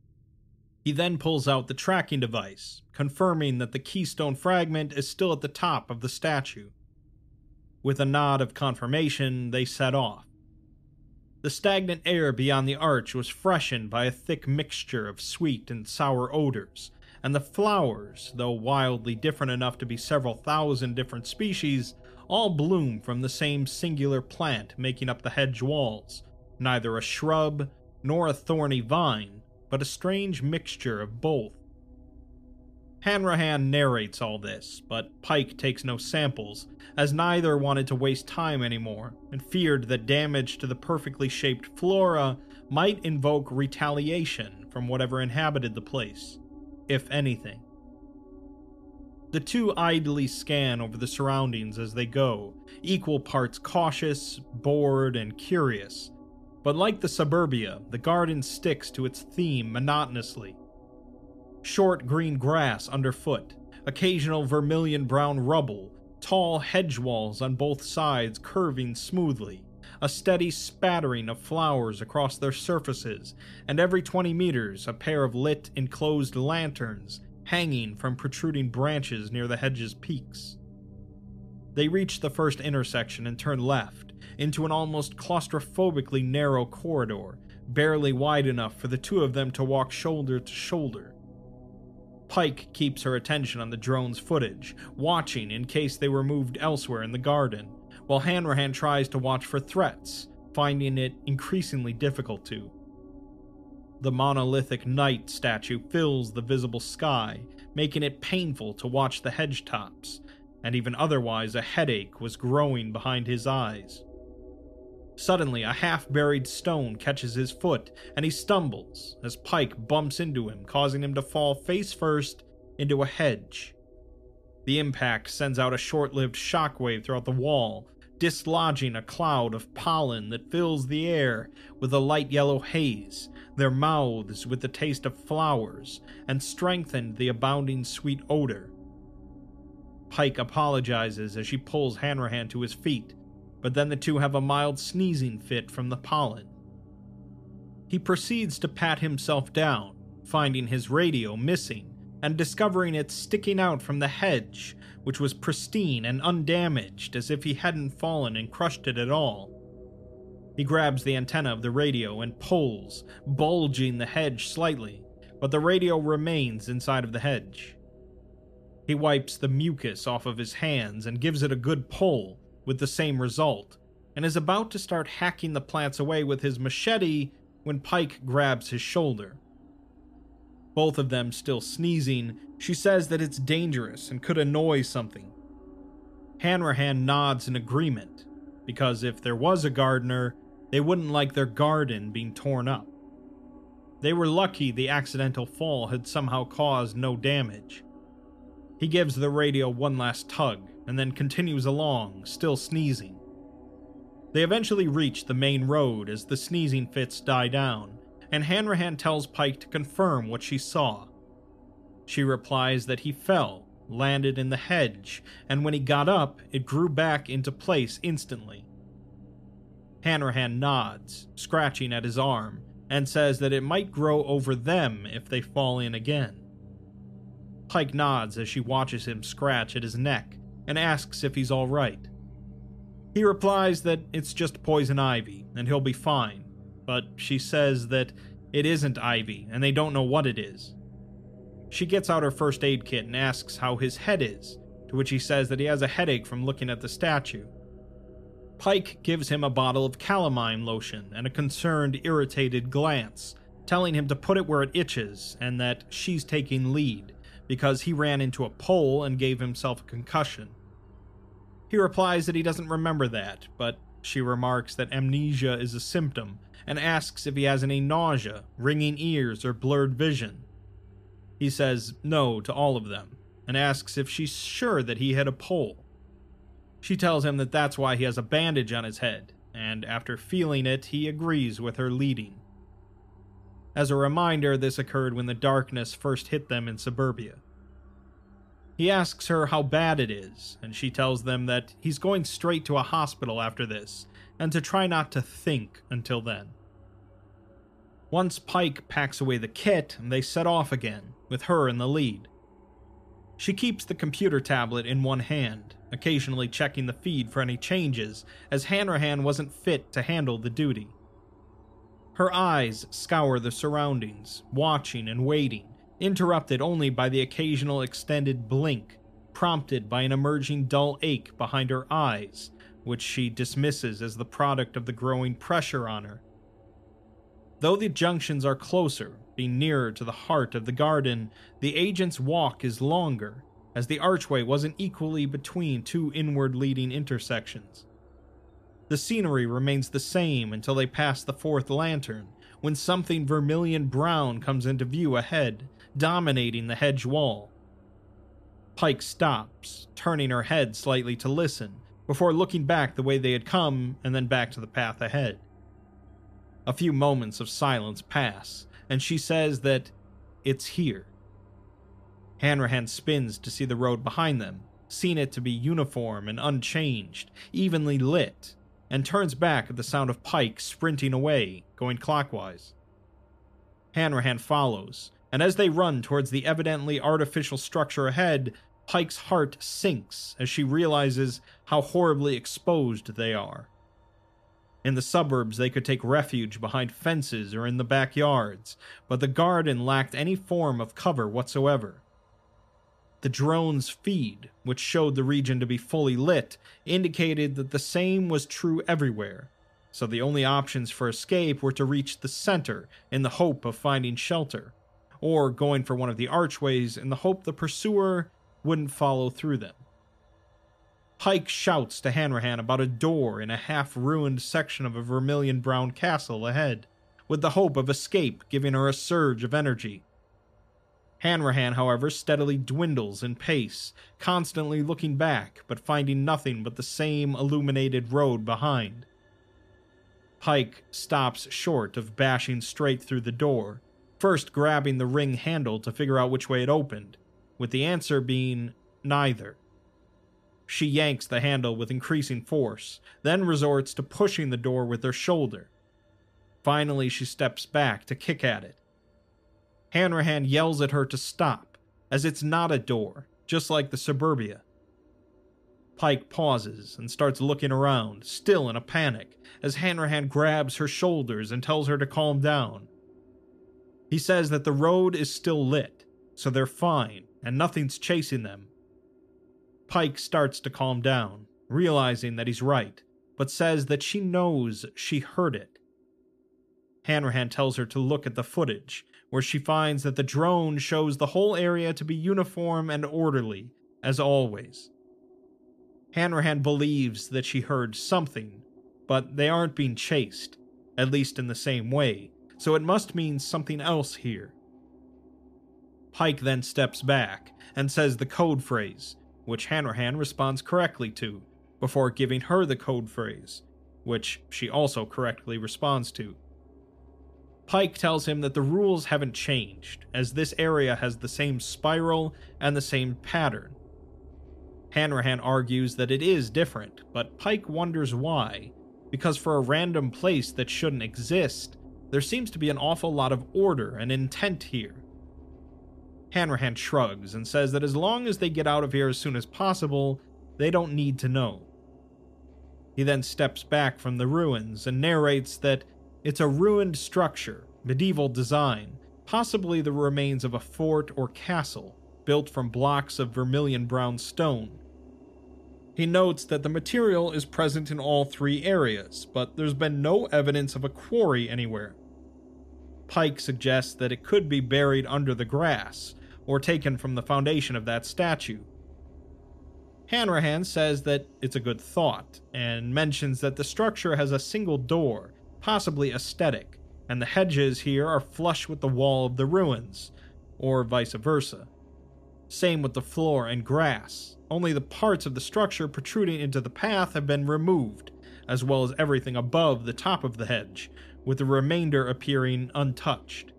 He then pulls out the tracking device, confirming that the keystone fragment is still at the top of the statue. With a nod of confirmation, they set off. The stagnant air beyond the arch was freshened by a thick mixture of sweet and sour odors, and the flowers, though wildly different enough to be several thousand different species, all bloom from the same singular plant making up the hedge walls, neither a shrub nor a thorny vine, but a strange mixture of both. Hanrahan narrates all this, but Pike takes no samples, as neither wanted to waste time anymore, and feared that damage to the perfectly shaped flora might invoke retaliation from whatever inhabited the place, if anything. The two idly scan over the surroundings as they go, equal parts cautious, bored, and curious, but like the suburbia, the garden sticks to its theme monotonously. Short green grass underfoot, occasional vermilion brown rubble, tall hedge walls on both sides curving smoothly, a steady spattering of flowers across their surfaces, and every 20 meters a pair of lit, enclosed lanterns hanging from protruding branches near the hedge's peaks. They reach the first intersection and turn left, into an almost claustrophobically narrow corridor, barely wide enough for the two of them to walk shoulder to shoulder. Pike keeps her attention on the drone's footage, watching in case they were moved elsewhere in the garden, while Hanrahan tries to watch for threats, finding it increasingly difficult to. The monolithic knight statue fills the visible sky, making it painful to watch the hedge tops, and even otherwise a headache was growing behind his eyes. Suddenly, a half buried stone catches his foot, and he stumbles as Pike bumps into him, causing him to fall face first into a hedge. The impact sends out a short lived shockwave throughout the wall, dislodging a cloud of pollen that fills the air with a light yellow haze, their mouths with the taste of flowers, and strengthened the abounding sweet odor. Pike apologizes as she pulls Hanrahan to his feet, but then the two have a mild sneezing fit from the pollen. He proceeds to pat himself down, finding his radio missing and discovering it sticking out from the hedge, which was pristine and undamaged as if he hadn't fallen and crushed it at all. He grabs the antenna of the radio and pulls, bulging the hedge slightly, but the radio remains inside of the hedge. He wipes the mucus off of his hands and gives it a good pull, with the same result, and is about to start hacking the plants away with his machete when Pike grabs his shoulder. Both of them still sneezing, she says that it's dangerous and could annoy something. Hanrahan nods in agreement, because if there was a gardener, they wouldn't like their garden being torn up. They were lucky the accidental fall had somehow caused no damage. He gives the radio one last tug, and then continues along, still sneezing. They eventually reach the main road as the sneezing fits die down, and Hanrahan tells Pike to confirm what she saw. She replies that he fell, landed in the hedge, and when he got up, it grew back into place instantly. Hanrahan nods, scratching at his arm, and says that it might grow over them if they fall in again. Pike nods as she watches him scratch at his neck and asks if he's alright. He replies that it's just poison ivy and he'll be fine, but she says that it isn't ivy and they don't know what it is. She gets out her first aid kit and asks how his head is, to which he says that he has a headache from looking at the statue. Pike gives him a bottle of calamine lotion and a concerned, irritated glance, telling him to put it where it itches and that she's taking lead because he ran into a pole and gave himself a concussion. He replies that he doesn't remember that, but she remarks that amnesia is a symptom and asks if he has any nausea, ringing ears, or blurred vision. He says no to all of them and asks if she's sure that he hit a pole. She tells him that that's why he has a bandage on his head, and after feeling it, he agrees with her leading. As a reminder, this occurred when the darkness first hit them in suburbia. He asks her how bad it is, and she tells them that he's going straight to a hospital after this, and to try not to think until then. Once Pike packs away the kit, they set off again, with her in the lead. She keeps the computer tablet in one hand, occasionally checking the feed for any changes, as Hanrahan wasn't fit to handle the duty. Her eyes scour the surroundings, watching and waiting, interrupted only by the occasional extended blink, prompted by an emerging dull ache behind her eyes, which she dismisses as the product of the growing pressure on her. Though the junctions are closer, being nearer to the heart of the garden, the agent's walk is longer, as the archway wasn't equally between two inward leading intersections. The scenery remains the same until they pass the fourth lantern, when something vermilion brown comes into view ahead, dominating the hedge wall. Pike stops, turning her head slightly to listen, before looking back the way they had come and then back to the path ahead. A few moments of silence pass, and she says that it's here. Hanrahan spins to see the road behind them, seeing it to be uniform and unchanged, evenly lit, and turns back at the sound of Pike sprinting away, going clockwise. Hanrahan follows, and as they run towards the evidently artificial structure ahead, Pike's heart sinks as she realizes how horribly exposed they are. In the suburbs, they could take refuge behind fences or in the backyards, but the garden lacked any form of cover whatsoever. The drone's feed, which showed the region to be fully lit, indicated that the same was true everywhere, so the only options for escape were to reach the center in the hope of finding shelter, or going for one of the archways in the hope the pursuer wouldn't follow through them. Pike shouts to Hanrahan about a door in a half ruined section of a vermilion brown castle ahead, with the hope of escape giving her a surge of energy. Hanrahan, however, steadily dwindles in pace, constantly looking back, but finding nothing but the same illuminated road behind. Pike stops short of bashing straight through the door, first grabbing the ring handle to figure out which way it opened, with the answer being neither. She yanks the handle with increasing force, then resorts to pushing the door with her shoulder. Finally, she steps back to kick at it, Hanrahan yells at her to stop, as it's not a door, just like the suburbia. Pike pauses and starts looking around, still in a panic, as Hanrahan grabs her shoulders and tells her to calm down. He says that the road is still lit, so they're fine and nothing's chasing them. Pike starts to calm down, realizing that he's right, but says that she knows she heard it. Hanrahan tells her to look at the footage where she finds that the drone shows the whole area to be uniform and orderly, as always. Hanrahan believes that she heard something, but they aren't being chased, at least in the same way, so it must mean something else here. Pike then steps back and says the code phrase, which Hanrahan responds correctly to, before giving her the code phrase, which she also correctly responds to. Pike tells him that the rules haven't changed, as this area has the same spiral and the same pattern. Hanrahan argues that it is different, but Pike wonders why, because for a random place that shouldn't exist, there seems to be an awful lot of order and intent here. Hanrahan shrugs and says that as long as they get out of here as soon as possible, they don't need to know. He then steps back from the ruins and narrates that it's a ruined structure, medieval design, possibly the remains of a fort or castle, built from blocks of vermilion brown stone. He notes that the material is present in all three areas, but there's been no evidence of a quarry anywhere. Pike suggests that it could be buried under the grass, or taken from the foundation of that statue. Hanrahan says that it's a good thought, and mentions that the structure has a single door possibly aesthetic, and the hedges here are flush with the wall of the ruins, or vice versa. Same with the floor and grass, only the parts of the structure protruding into the path have been removed, as well as everything above the top of the hedge, with the remainder appearing untouched.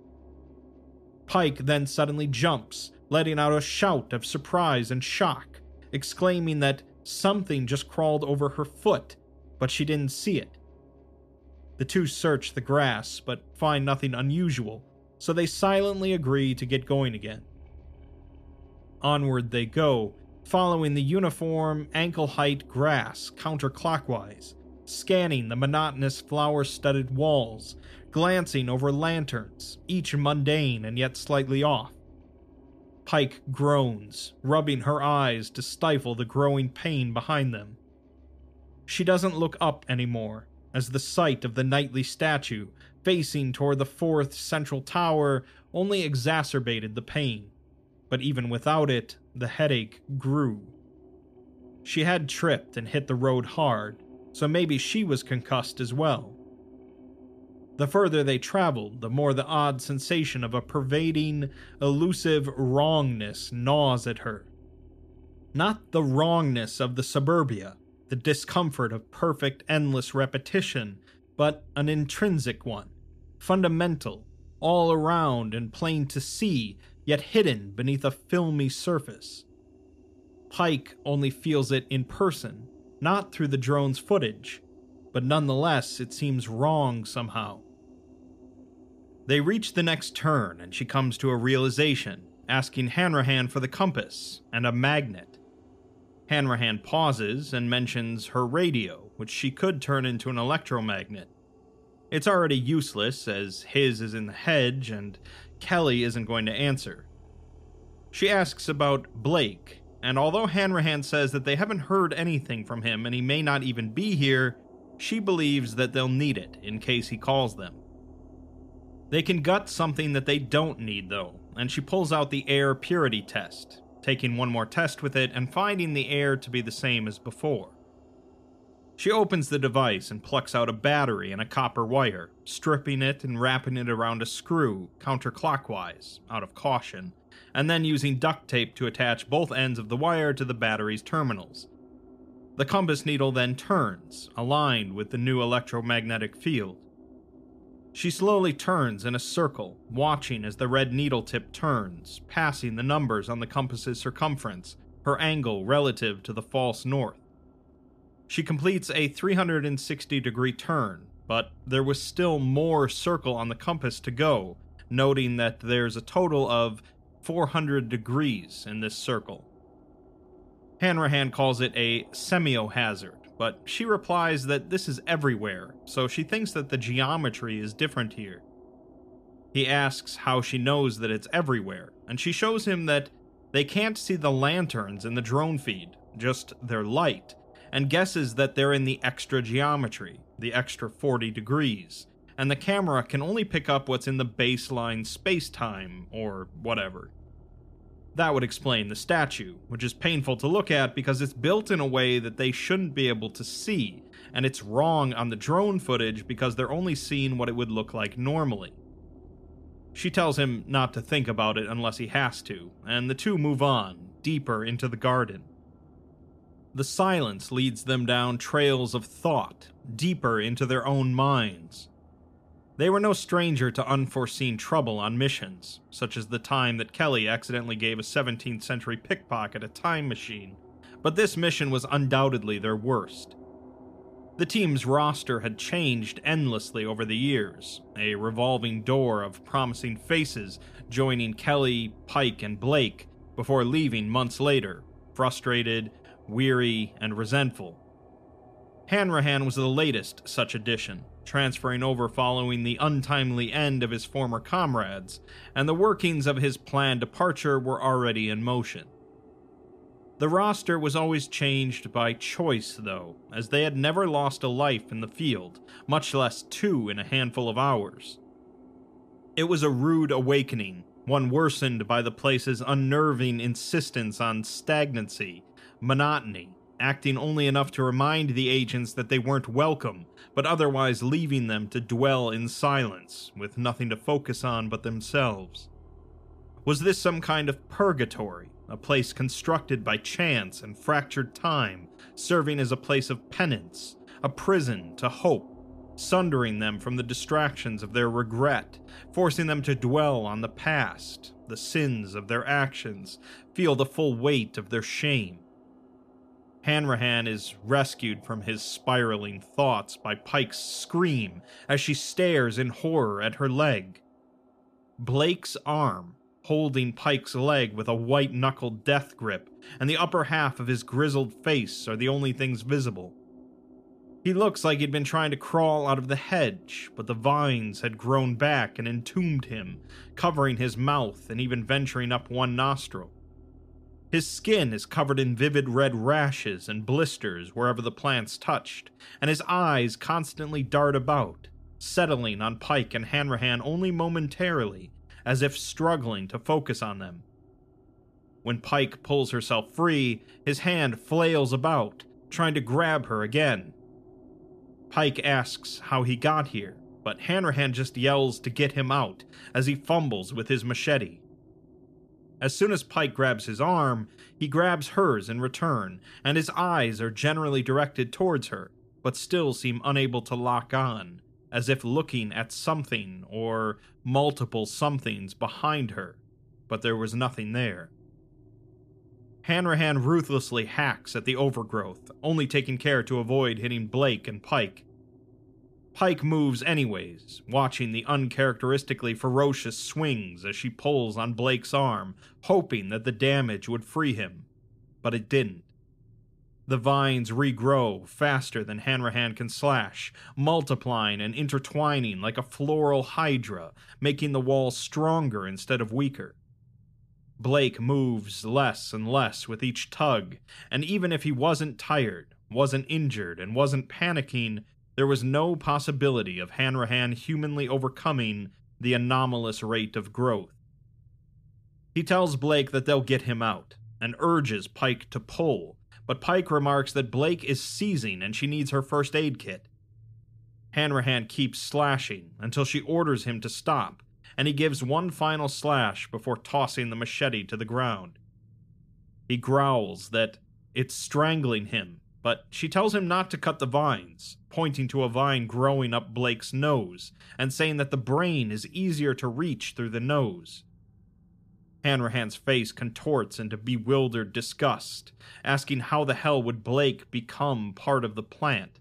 Pike then suddenly jumps, letting out a shout of surprise and shock, exclaiming that something just crawled over her foot, but she didn't see it. The two search the grass, but find nothing unusual, so they silently agree to get going again. Onward they go, following the uniform, ankle height grass counterclockwise, scanning the monotonous flower studded walls, glancing over lanterns, each mundane and yet slightly off. Pike groans, rubbing her eyes to stifle the growing pain behind them. She doesn't look up anymore, as the sight of the knightly statue facing toward the fourth central tower only exacerbated the pain, but even without it, the headache grew. She had tripped and hit the road hard, so maybe she was concussed as well. The further they traveled, the more the odd sensation of a pervading, elusive wrongness gnaws at her. Not the wrongness of the suburbia, the discomfort of perfect, endless repetition, but an intrinsic one, fundamental, all around and plain to see, yet hidden beneath a filmy surface. Pike only feels it in person, not through the drone's footage. but nonetheless, it seems wrong somehow. They reach the next turn, and she comes to a realization, asking Hanrahan for the compass and a magnet. Hanrahan pauses and mentions her radio, which she could turn into an electromagnet. It's already useless, as his is in the hedge, and Kelly isn't going to answer. She asks about Blake, and although Hanrahan says that they haven't heard anything from him and he may not even be here, she believes that they'll need it in case he calls them. They can gut something that they don't need, though, and she pulls out the air purity test, taking one more test with it and finding the air to be the same as before. She opens the device and plucks out a battery and a copper wire, stripping it and wrapping it around a screw counterclockwise, out of caution, and then using duct tape to attach both ends of the wire to the battery's terminals. The compass needle then turns, aligned with the new electromagnetic field. She slowly turns in a circle, watching as the red needle tip turns, passing the numbers on the compass's circumference, her angle relative to the false north. She completes a 360 degree turn, but there was still more circle on the compass to go, noting that there's a total of 400 degrees in this circle. Hanrahan calls it a semiohazard, but she replies that this is everywhere, so she thinks that the geometry is different here. He asks how she knows that it's everywhere, and she shows him that they can't see the lanterns in the drone feed, just their light, and guesses that they're in the extra geometry, the extra 40 degrees, and the camera can only pick up what's in the baseline space time, or whatever. That would explain the statue, which is painful to look at because it's built in a way that they shouldn't be able to see, and it's wrong on the drone footage because they're only seeing what it would look like normally. She tells him not to think about it unless he has to, and the two move on, deeper into the garden. The silence leads them down trails of thought, deeper into their own minds. They were no stranger to unforeseen trouble on missions, such as the time that Kelly accidentally gave a 17th century pickpocket a time machine, but this mission was undoubtedly their worst. The team's roster had changed endlessly over the years, a revolving door of promising faces joining Kelly, Pike, and Blake before leaving months later, frustrated, weary, and resentful. Hanrahan was the latest such addition, transferring over following the untimely end of his former comrades, and the workings of his planned departure were already in motion. The roster was always changed by choice, though, as they had never lost a life in the field, much less two in a handful of hours. It was a rude awakening, one worsened by the place's unnerving insistence on stagnancy, monotony, acting only enough to remind the agents that they weren't welcome, but otherwise leaving them to dwell in silence, with nothing to focus on but themselves. Was this some kind of purgatory, a place constructed by chance and fractured time, serving as a place of penance, a prison to hope, sundering them from the distractions of their regret, forcing them to dwell on the past, the sins of their actions, feel the full weight of their shame? Hanrahan is rescued from his spiraling thoughts by Pike's scream as she stares in horror at her leg. Blake's arm, holding Pike's leg with a white knuckled death grip, and the upper half of his grizzled face are the only things visible. He looks like he'd been trying to crawl out of the hedge, but the vines had grown back and entombed him, covering his mouth and even venturing up one nostril. His skin is covered in vivid red rashes and blisters wherever the plants touched, and his eyes constantly dart about, settling on Pike and Hanrahan only momentarily, as if struggling to focus on them. When Pike pulls herself free, his hand flails about, trying to grab her again. Pike asks how he got here, but Hanrahan just yells to get him out as he fumbles with his machete. As soon as Pike grabs his arm, he grabs hers in return, and his eyes are generally directed towards her, but still seem unable to lock on, as if looking at something or multiple somethings behind her, but there was nothing there. Hanrahan ruthlessly hacks at the overgrowth, only taking care to avoid hitting Blake and Pike, Pike moves anyways, watching the uncharacteristically ferocious swings as she pulls on Blake's arm, hoping that the damage would free him. But it didn't. The vines regrow faster than Hanrahan can slash, multiplying and intertwining like a floral hydra, making the wall stronger instead of weaker. Blake moves less and less with each tug, and even if he wasn't tired, wasn't injured, and wasn't panicking, there was no possibility of Hanrahan humanly overcoming the anomalous rate of growth. He tells Blake that they'll get him out, and urges Pike to pull, but Pike remarks that Blake is seizing and she needs her first aid kit. Hanrahan keeps slashing until she orders him to stop, and he gives one final slash before tossing the machete to the ground. He growls that it's strangling him but she tells him not to cut the vines, pointing to a vine growing up Blake's nose, and saying that the brain is easier to reach through the nose. Hanrahan's face contorts into bewildered disgust, asking how the hell would Blake become part of the plant.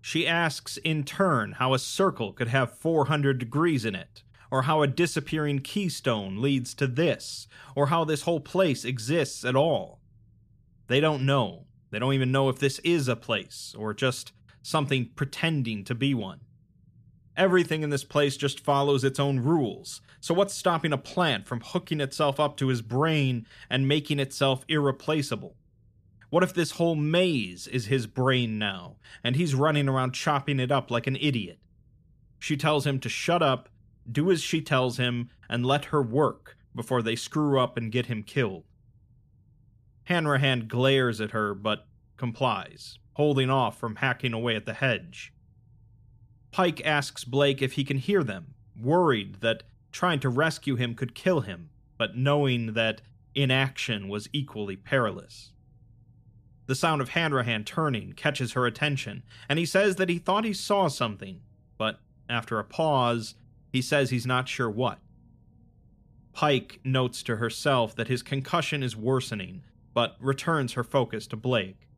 She asks in turn how a circle could have 400 degrees in it, or how a disappearing keystone leads to this, or how this whole place exists at all. They don't know, they don't even know if this is a place or just something pretending to be one. Everything in this place just follows its own rules, so what's stopping a plant from hooking itself up to his brain and making itself irreplaceable? What if this whole maze is his brain now, and he's running around chopping it up like an idiot? She tells him to shut up, do as she tells him, and let her work before they screw up and get him killed. Hanrahan glares at her but complies, holding off from hacking away at the hedge. Pike asks Blake if he can hear them, worried that trying to rescue him could kill him, but knowing that inaction was equally perilous. The sound of Hanrahan turning catches her attention, and he says that he thought he saw something, but after a pause, he says he's not sure what. Pike notes to herself that his concussion is worsening but returns her focus to Blake.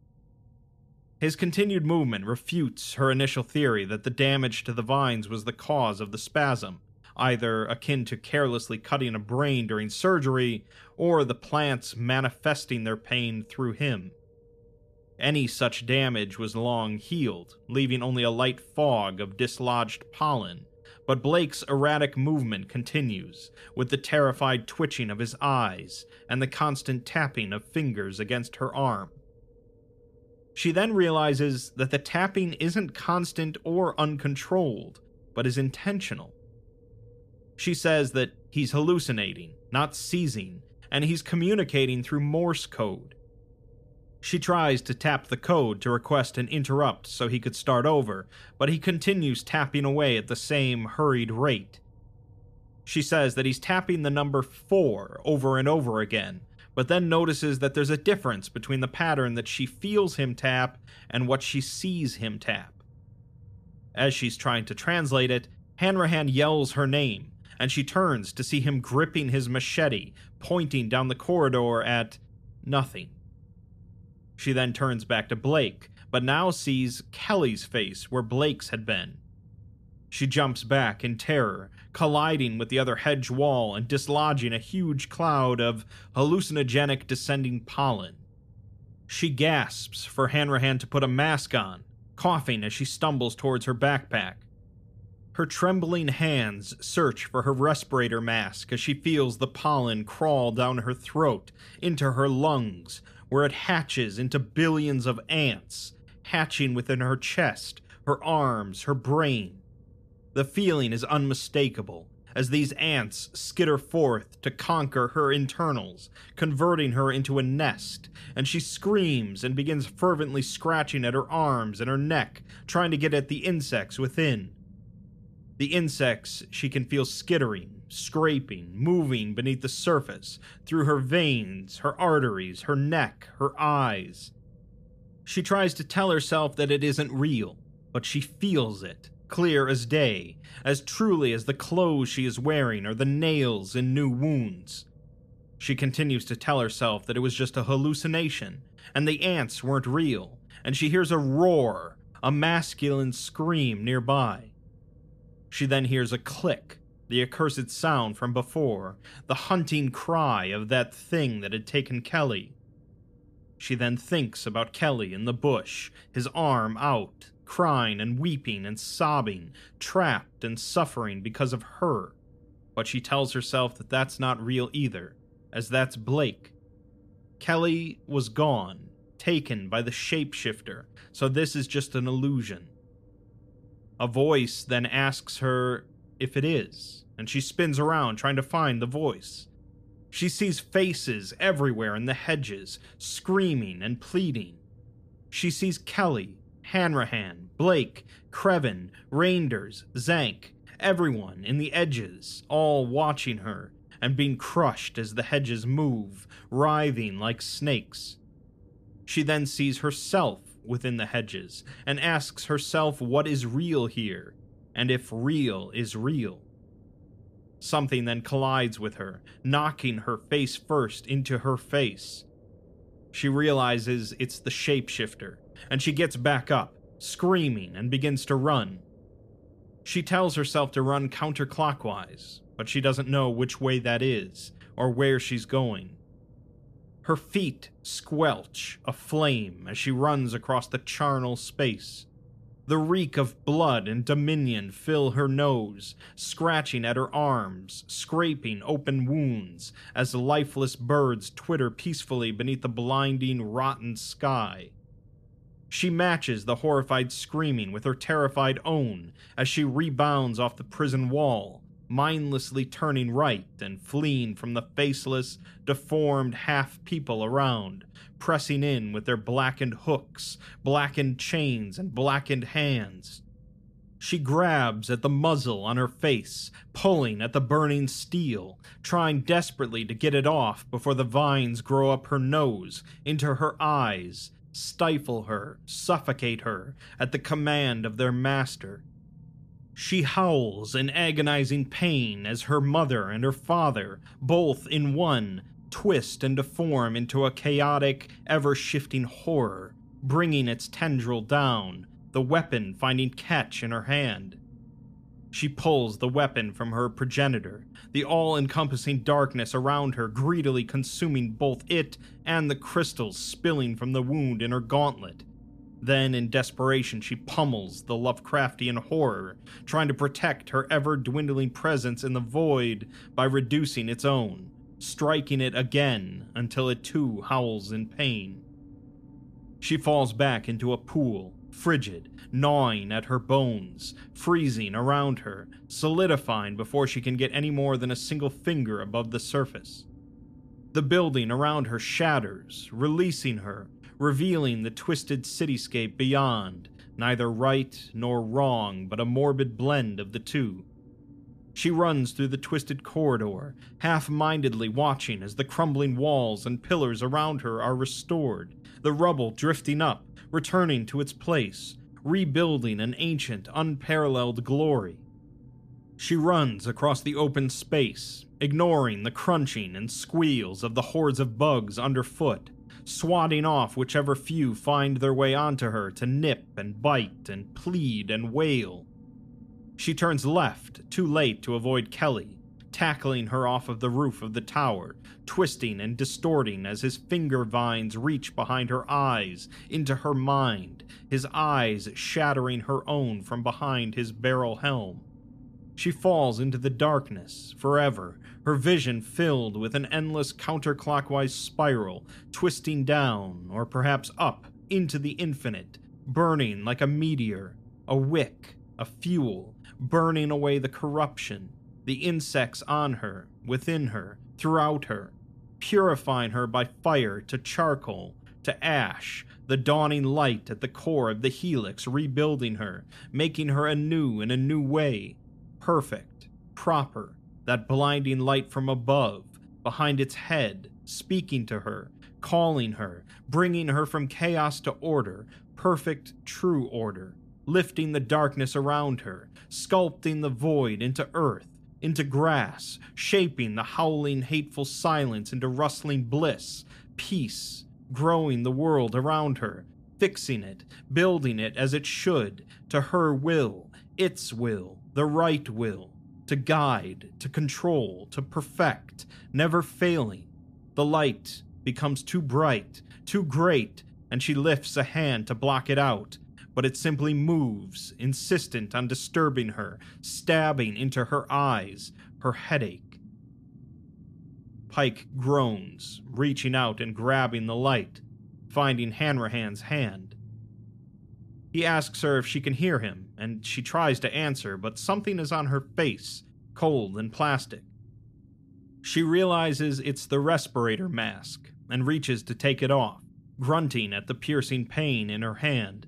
His continued movement refutes her initial theory that the damage to the vines was the cause of the spasm, either akin to carelessly cutting a brain during surgery or the plants manifesting their pain through him. Any such damage was long healed, leaving only a light fog of dislodged pollen, but Blake's erratic movement continues, with the terrified twitching of his eyes and the constant tapping of fingers against her arm. She then realizes that the tapping isn't constant or uncontrolled, but is intentional. She says that he's hallucinating, not seizing, and he's communicating through Morse code, she tries to tap the code to request an interrupt so he could start over, but he continues tapping away at the same hurried rate. She says that he's tapping the number 4 over and over again, but then notices that there's a difference between the pattern that she feels him tap and what she sees him tap. As she's trying to translate it, Hanrahan yells her name, and she turns to see him gripping his machete, pointing down the corridor at nothing. She then turns back to Blake, but now sees Kelly's face where Blake's had been. She jumps back in terror, colliding with the other hedge wall and dislodging a huge cloud of hallucinogenic descending pollen. She gasps for Hanrahan to put a mask on, coughing as she stumbles towards her backpack. Her trembling hands search for her respirator mask as she feels the pollen crawl down her throat, into her lungs, where it hatches into billions of ants, hatching within her chest, her arms, her brain. The feeling is unmistakable as these ants skitter forth to conquer her internals, converting her into a nest, and she screams and begins fervently scratching at her arms and her neck, trying to get at the insects within. The insects she can feel skittering, scraping, moving beneath the surface, through her veins, her arteries, her neck, her eyes. She tries to tell herself that it isn't real, but she feels it, clear as day, as truly as the clothes she is wearing or the nails in new wounds. She continues to tell herself that it was just a hallucination, and the ants weren't real, and she hears a roar, a masculine scream nearby. She then hears a click, the accursed sound from before, the hunting cry of that thing that had taken Kelly. She then thinks about Kelly in the bush, his arm out, crying and weeping and sobbing, trapped and suffering because of her. But she tells herself that that's not real either, as that's Blake. Kelly was gone, taken by the shapeshifter, so this is just an illusion. A voice then asks her if it is, and she spins around trying to find the voice. She sees faces everywhere in the hedges, screaming and pleading. She sees Kelly, Hanrahan, Blake, Creven, Reinders, Zank, everyone in the edges, all watching her and being crushed as the hedges move, writhing like snakes. She then sees herself within the hedges and asks herself what is real here, and if real is real. Something then collides with her, knocking her face first into her face. She realizes it's the shapeshifter, and she gets back up, screaming, and begins to run. She tells herself to run counterclockwise, but she doesn't know which way that is or where she's going. Her feet squelch aflame as she runs across the charnel space. The reek of blood and dominion fill her nose, scratching at her arms, scraping open wounds as lifeless birds twitter peacefully beneath the blinding, rotten sky. She matches the horrified screaming with her terrified own as she rebounds off the prison wall, mindlessly turning right and fleeing from the faceless, deformed half people around, pressing in with their blackened hooks, blackened chains, and blackened hands. She grabs at the muzzle on her face, pulling at the burning steel, trying desperately to get it off before the vines grow up her nose, into her eyes, stifle her, suffocate her at the command of their master. She howls in agonizing pain as her mother and her father, both in one, twist and deform into a chaotic, ever shifting horror, bringing its tendril down, the weapon finding catch in her hand. She pulls the weapon from her progenitor, the all encompassing darkness around her greedily consuming both it and the crystals spilling from the wound in her gauntlet. Then, in desperation, she pummels the Lovecraftian horror, trying to protect her ever dwindling presence in the void by reducing its own, striking it again until it too howls in pain. She falls back into a pool, frigid, gnawing at her bones, freezing around her, solidifying before she can get any more than a single finger above the surface. The building around her shatters, releasing her, revealing the twisted cityscape beyond, neither right nor wrong, but a morbid blend of the two. She runs through the twisted corridor, half mindedly watching as the crumbling walls and pillars around her are restored, the rubble drifting up, returning to its place, rebuilding an ancient, unparalleled glory. She runs across the open space, ignoring the crunching and squeals of the hordes of bugs underfoot, swatting off whichever few find their way onto her to nip and bite and plead and wail. She turns left, too late to avoid Kelly, tackling her off of the roof of the tower, twisting and distorting as his finger vines reach behind her eyes into her mind, his eyes shattering her own from behind his barrel helm. She falls into the darkness forever, her vision filled with an endless counterclockwise spiral, twisting down, or perhaps up, into the infinite, burning like a meteor, a wick, a fuel, burning away the corruption, the insects on her, within her, throughout her, purifying her by fire to charcoal, to ash, the dawning light at the core of the helix rebuilding her, making her anew in a new way, perfect, proper, that blinding light from above, behind its head, speaking to her, calling her, bringing her from chaos to order, perfect, true order, lifting the darkness around her, sculpting the void into earth, into grass, shaping the howling, hateful silence into rustling bliss, peace, growing the world around her, fixing it, building it as it should, to her will, its will, the right will, to guide, to control, to perfect, never failing. The light becomes too bright, too great, and she lifts a hand to block it out, but it simply moves, insistent on disturbing her, stabbing into her eyes, her headache. Pike groans, reaching out and grabbing the light, finding Hanrahan's hand. He asks her if she can hear him, and she tries to answer, but something is on her face, cold and plastic. She realizes it's the respirator mask and reaches to take it off, grunting at the piercing pain in her hand.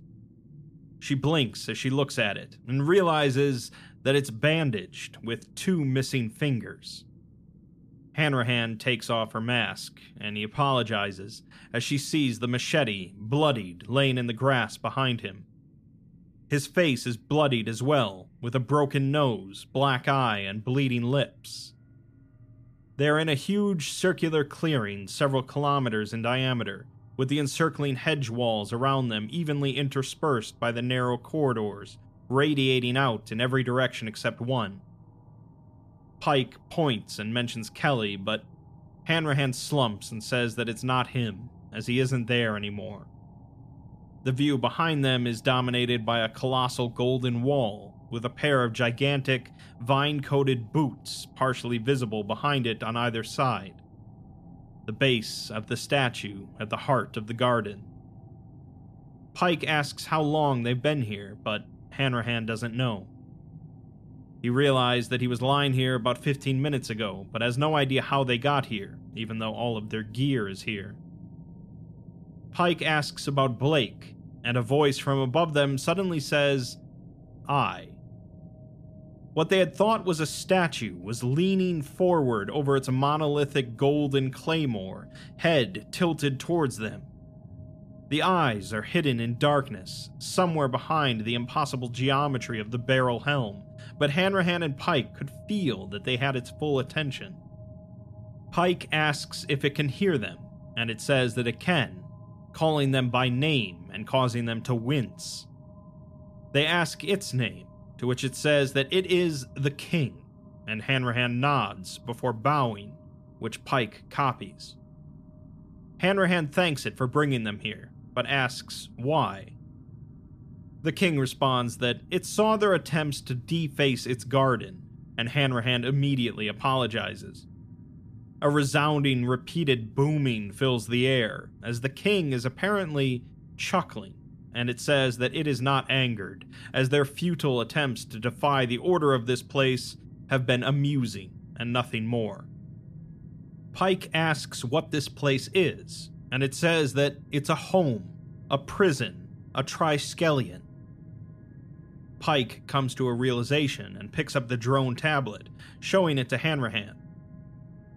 She blinks as she looks at it and realizes that it's bandaged with two missing fingers. Hanrahan takes off her mask and he apologizes as she sees the machete, bloodied, laying in the grass behind him. His face is bloodied as well, with a broken nose, black eye, and bleeding lips. They are in a huge circular clearing several kilometers in diameter, with the encircling hedge walls around them evenly interspersed by the narrow corridors, radiating out in every direction except one. Pike points and mentions Kelly, but Hanrahan slumps and says that it's not him, as he isn't there anymore. The view behind them is dominated by a colossal golden wall, with a pair of gigantic, vine coated boots partially visible behind it on either side the base of the statue at the heart of the garden. Pike asks how long they've been here, but Hanrahan doesn't know. He realized that he was lying here about 15 minutes ago, but has no idea how they got here, even though all of their gear is here. Pike asks about Blake, and a voice from above them suddenly says, I. What they had thought was a statue was leaning forward over its monolithic golden claymore, head tilted towards them. The eyes are hidden in darkness, somewhere behind the impossible geometry of the barrel helm, but Hanrahan and Pike could feel that they had its full attention. Pike asks if it can hear them, and it says that it can, calling them by name and causing them to wince. They ask its name, to which it says that it is the king, and Hanrahan nods before bowing, which Pike copies. Hanrahan thanks it for bringing them here, but asks why. The king responds that it saw their attempts to deface its garden, and Hanrahan immediately apologizes. A resounding, repeated booming fills the air, as the king is apparently chuckling and it says that it is not angered, as their futile attempts to defy the order of this place have been amusing and nothing more. Pike asks what this place is, and it says that it's a home, a prison, a triskelion. Pike comes to a realization and picks up the drone tablet, showing it to Hanrahan.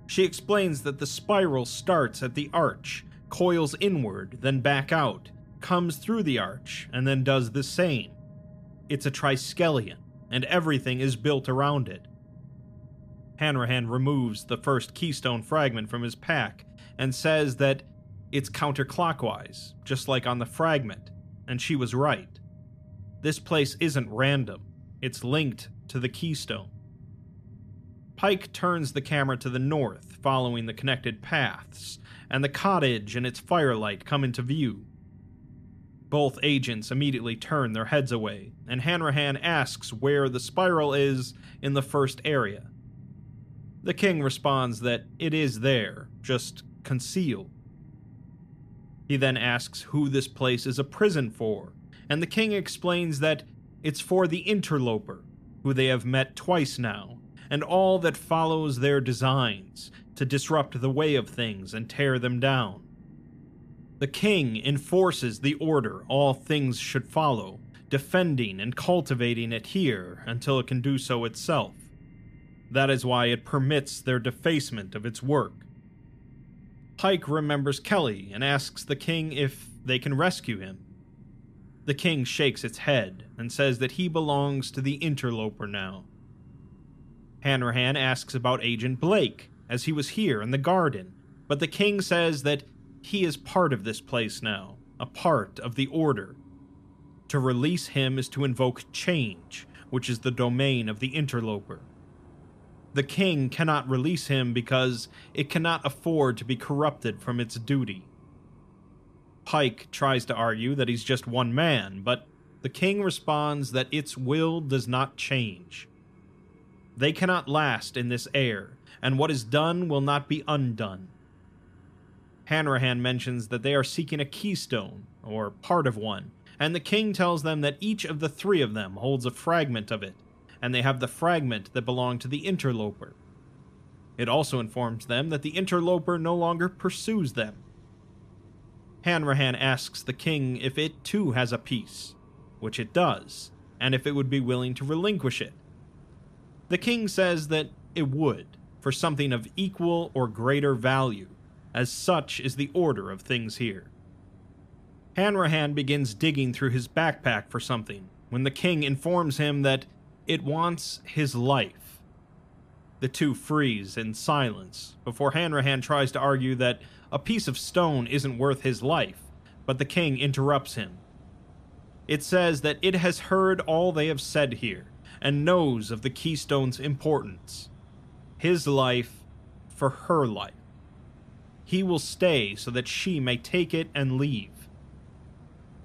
She explains that the spiral starts at the arch, coils inward, then back out, comes through the arch and then does the same. It's a triskelion, and everything is built around it. Hanrahan removes the first keystone fragment from his pack and says that it's counterclockwise, just like on the fragment, and she was right. This place isn't random, it's linked to the keystone. Pike turns the camera to the north, following the connected paths, and the cottage and its firelight come into view. Both agents immediately turn their heads away, and Hanrahan asks where the spiral is in the first area. The king responds that it is there, just concealed. He then asks who this place is a prison for, and the king explains that it's for the interloper, who they have met twice now, and all that follows their designs to disrupt the way of things and tear them down. The king enforces the order all things should follow, defending and cultivating it here until it can do so itself. That is why it permits their defacement of its work. Pike remembers Kelly and asks the king if they can rescue him. The king shakes its head and says that he belongs to the interloper now. Hanrahan asks about Agent Blake, as he was here in the garden, but the king says that he is part of this place now, a part of the order. To release him is to invoke change, which is the domain of the interloper. The king cannot release him because it cannot afford to be corrupted from its duty. Pike tries to argue that he's just one man, but the king responds that its will does not change. They cannot last in this air, and what is done will not be undone. Hanrahan mentions that they are seeking a keystone, or part of one, and the king tells them that each of the three of them holds a fragment of it, and they have the fragment that belonged to the interloper. It also informs them that the interloper no longer pursues them. Hanrahan asks the king if it too has a piece, which it does, and if it would be willing to relinquish it. The king says that it would, for something of equal or greater value, as such is the order of things here. Hanrahan begins digging through his backpack for something when the king informs him that it wants his life. The two freeze in silence before Hanrahan tries to argue that a piece of stone isn't worth his life, but the king interrupts him. It says that it has heard all they have said here and knows of the keystone's importance. His life for her life. He will stay so that she may take it and leave.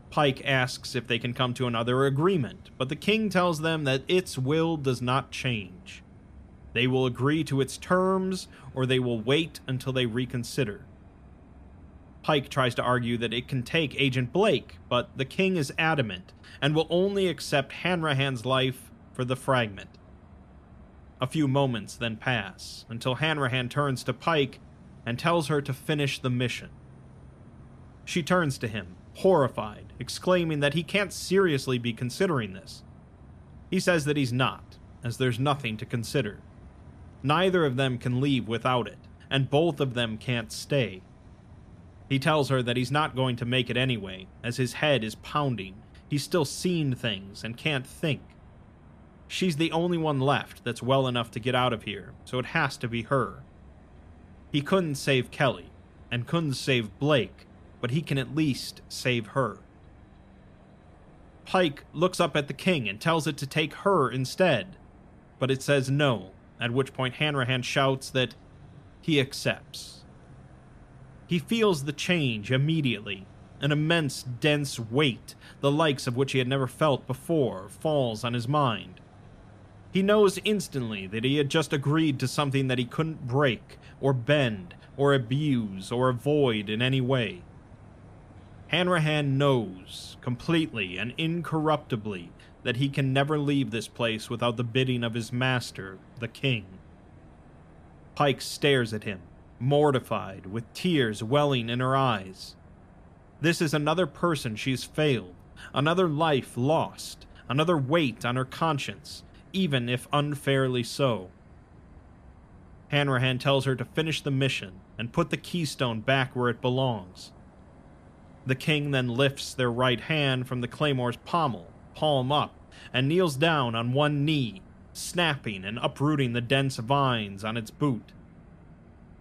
Pike asks if they can come to another agreement, but the king tells them that its will does not change. They will agree to its terms, or they will wait until they reconsider. Pike tries to argue that it can take Agent Blake, but the king is adamant and will only accept Hanrahan's life for the fragment. A few moments then pass until Hanrahan turns to Pike and tells her to finish the mission. She turns to him, horrified, exclaiming that he can't seriously be considering this. He says that he's not, as there's nothing to consider. Neither of them can leave without it, and both of them can't stay. He tells her that he's not going to make it anyway, as his head is pounding. He's still seen things and can't think. She's the only one left that's well enough to get out of here, so it has to be her. He couldn't save Kelly, and couldn't save Blake, but he can at least save her. Pike looks up at the king and tells it to take her instead, but it says no, at which point Hanrahan shouts that he accepts. He feels the change immediately. An immense, dense weight, the likes of which he had never felt before, falls on his mind. He knows instantly that he had just agreed to something that he couldn't break, or bend, or abuse, or avoid in any way. Hanrahan knows, completely and incorruptibly, that he can never leave this place without the bidding of his master, the king. Pike stares at him, mortified, with tears welling in her eyes. This is another person she's failed, another life lost, another weight on her conscience, even if unfairly so. Hanrahan tells her to finish the mission and put the keystone back where it belongs. The king then lifts their right hand from the claymore's pommel, palm up, and kneels down on one knee, snapping and uprooting the dense vines on its boot.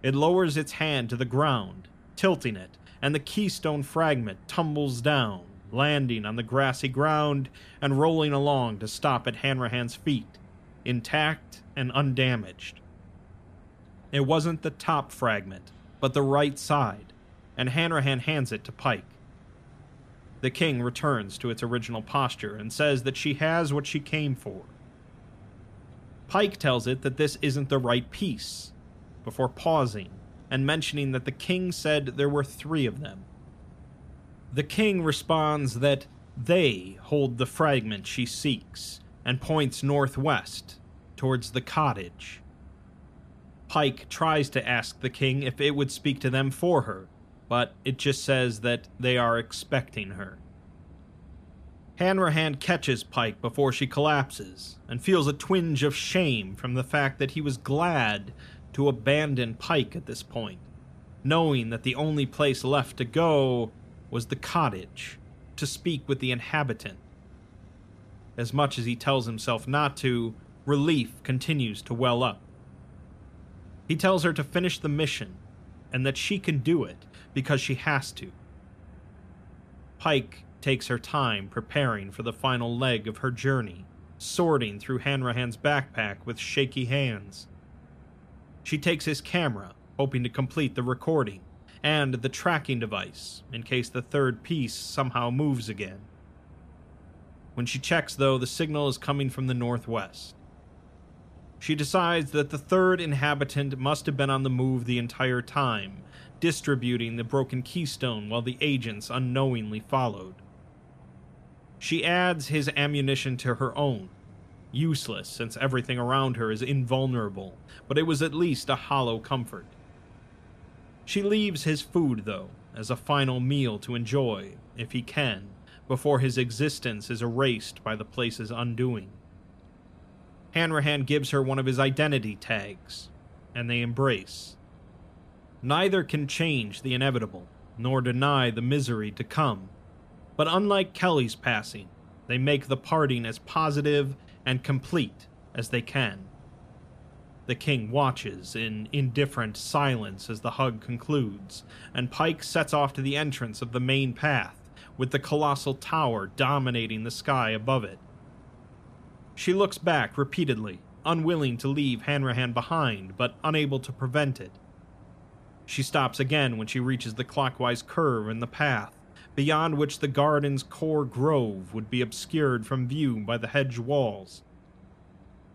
It lowers its hand to the ground, tilting it, and the keystone fragment tumbles down, landing on the grassy ground and rolling along to stop at Hanrahan's feet, intact and undamaged. It wasn't the top fragment, but the right side, and Hanrahan hands it to Pike. The king returns to its original posture and says that she has what she came for. Pike tells it that this isn't the right piece, before pausing and mentioning that the king said there were three of them. The king responds that they hold the fragment she seeks and points northwest towards the cottage. Pike tries to ask the king if it would speak to them for her, but it just says that they are expecting her. Hanrahan catches Pike before she collapses and feels a twinge of shame from the fact that he was glad to abandon Pike at this point, knowing that the only place left to go was the cottage to speak with the inhabitant. As much as he tells himself not to, relief continues to well up. He tells her to finish the mission and that she can do it because she has to. Pike takes her time preparing for the final leg of her journey, sorting through Hanrahan's backpack with shaky hands. She takes his camera, hoping to complete the recording, and the tracking device, in case the third piece somehow moves again. When she checks, though, the signal is coming from the northwest. She decides that the third inhabitant must have been on the move the entire time, distributing the broken keystone while the agents unknowingly followed. She adds his ammunition to her own. Useless, since everything around her is invulnerable, but it was at least a hollow comfort. She leaves his food, though, as a final meal to enjoy, if he can, before his existence is erased by the place's undoing. Hanrahan gives her one of his identity tags, and they embrace. Neither can change the inevitable, nor deny the misery to come. But unlike Kelly's passing, they make the parting as positive and complete as they can. The king watches in indifferent silence as the hug concludes, and Pike sets off to the entrance of the main path, with the colossal tower dominating the sky above it. She looks back repeatedly, unwilling to leave Hanrahan behind, but unable to prevent it. She stops again when she reaches the clockwise curve in the path, beyond which the garden's core grove would be obscured from view by the hedge walls.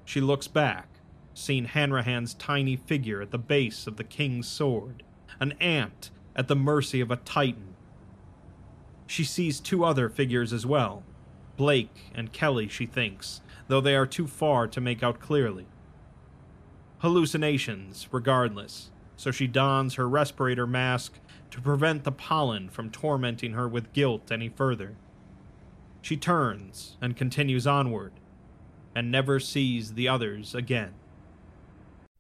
She looks back, seeing Hanrahan's tiny figure at the base of the king's sword, an ant at the mercy of a titan. She sees two other figures as well Blake and Kelly, she thinks, though they are too far to make out clearly. Hallucinations, regardless, so she dons her respirator mask to prevent the pollen from tormenting her with guilt any further. She turns and continues onward, and never sees the others again.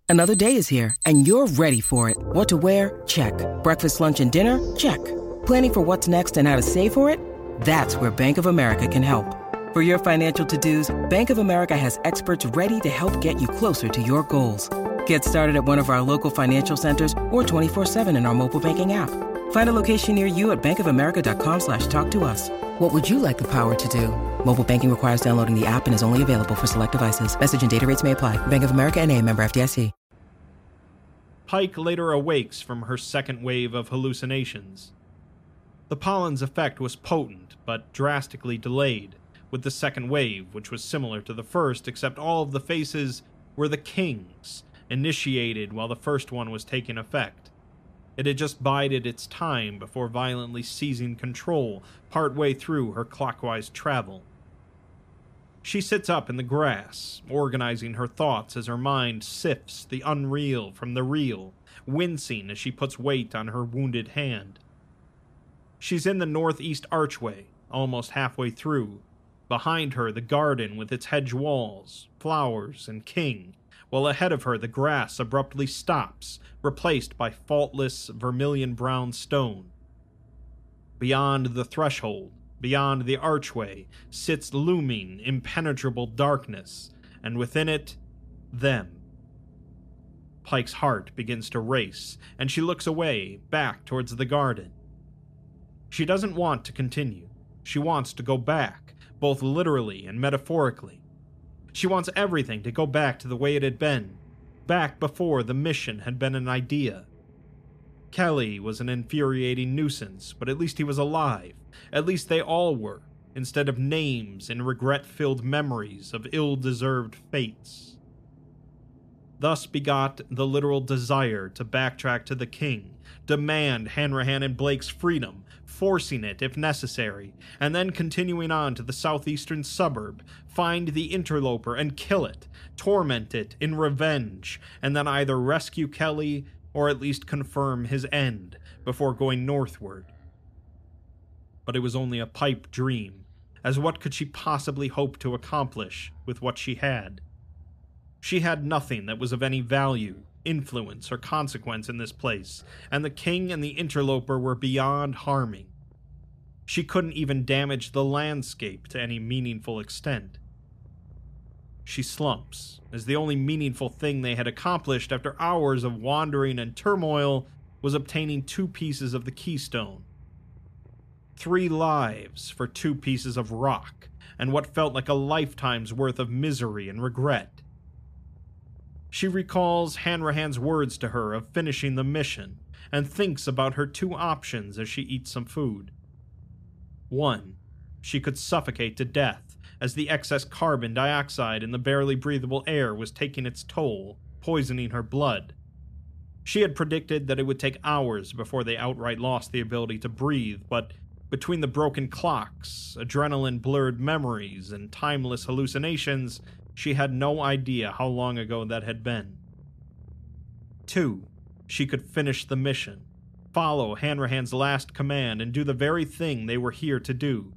Another day is here, and you're ready for it. What to wear? Check. Breakfast, lunch, and dinner? Check. Planning for what's next and how to save for it? That's where Bank of America can help. For your financial to-dos, Bank of America has experts ready to help get you closer to your goals. Get started at one of our local financial centers or 24-7 in our mobile banking app. Find a location near you at bankofamerica.com slash talk to us. What would you like the power to do? Mobile banking requires downloading the app and is only available for select devices. Message and data rates may apply. Bank of America and a member FDIC. Pike later awakes from her second wave of hallucinations. The pollen's effect was potent, but drastically delayed with the second wave, which was similar to the first, except all of the faces were the king's, initiated while the first one was taking effect. It had just bided its time before violently seizing control partway through her clockwise travel. She sits up in the grass, organizing her thoughts as her mind sifts the unreal from the real, wincing as she puts weight on her wounded hand. She's in the northeast archway, almost halfway through, Behind her, the garden with its hedge walls, flowers, and king, while ahead of her, the grass abruptly stops, replaced by faultless vermilion brown stone. Beyond the threshold, beyond the archway, sits looming, impenetrable darkness, and within it, them. Pike's heart begins to race, and she looks away, back towards the garden. She doesn't want to continue. She wants to go back, both literally and metaphorically. She wants everything to go back to the way it had been, back before the mission had been an idea. Kelly was an infuriating nuisance, but at least he was alive. At least they all were, instead of names and regret filled memories of ill deserved fates. Thus begot the literal desire to backtrack to the king, demand Hanrahan and Blake's freedom, forcing it if necessary, and then continuing on to the southeastern suburb, find the interloper and kill it, torment it in revenge, and then either rescue Kelly or at least confirm his end before going northward. But it was only a pipe dream, as what could she possibly hope to accomplish with what she had? She had nothing that was of any value, influence, or consequence in this place, and the king and the interloper were beyond harming. She couldn't even damage the landscape to any meaningful extent. She slumps, as the only meaningful thing they had accomplished after hours of wandering and turmoil was obtaining two pieces of the keystone. Three lives for two pieces of rock, and what felt like a lifetime's worth of misery and regret. She recalls Hanrahan's words to her of finishing the mission and thinks about her two options as she eats some food. One, she could suffocate to death as the excess carbon dioxide in the barely breathable air was taking its toll, poisoning her blood. She had predicted that it would take hours before they outright lost the ability to breathe, but between the broken clocks, adrenaline blurred memories, and timeless hallucinations, she had no idea how long ago that had been. Two, she could finish the mission, follow Hanrahan's last command, and do the very thing they were here to do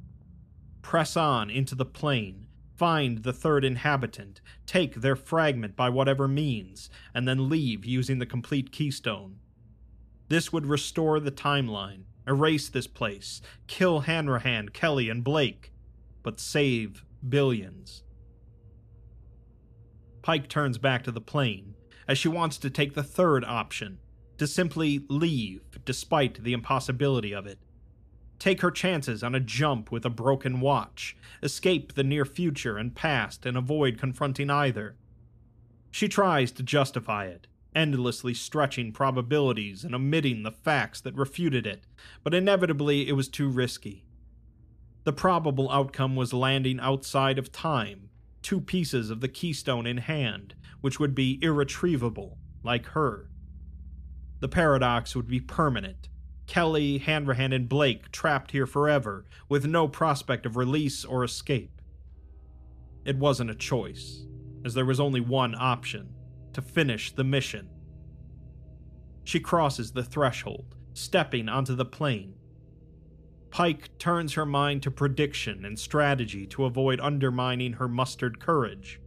press on into the plane, find the third inhabitant, take their fragment by whatever means, and then leave using the complete keystone. This would restore the timeline, erase this place, kill Hanrahan, Kelly, and Blake, but save billions. Pike turns back to the plane, as she wants to take the third option to simply leave despite the impossibility of it take her chances on a jump with a broken watch, escape the near future and past, and avoid confronting either. She tries to justify it, endlessly stretching probabilities and omitting the facts that refuted it, but inevitably it was too risky. The probable outcome was landing outside of time, two pieces of the keystone in hand, which would be irretrievable, like her. The paradox would be permanent, Kelly, Hanrahan, and Blake trapped here forever, with no prospect of release or escape. It wasn't a choice, as there was only one option to finish the mission. She crosses the threshold, stepping onto the plane. Pike turns her mind to prediction and strategy to avoid undermining her mustered courage.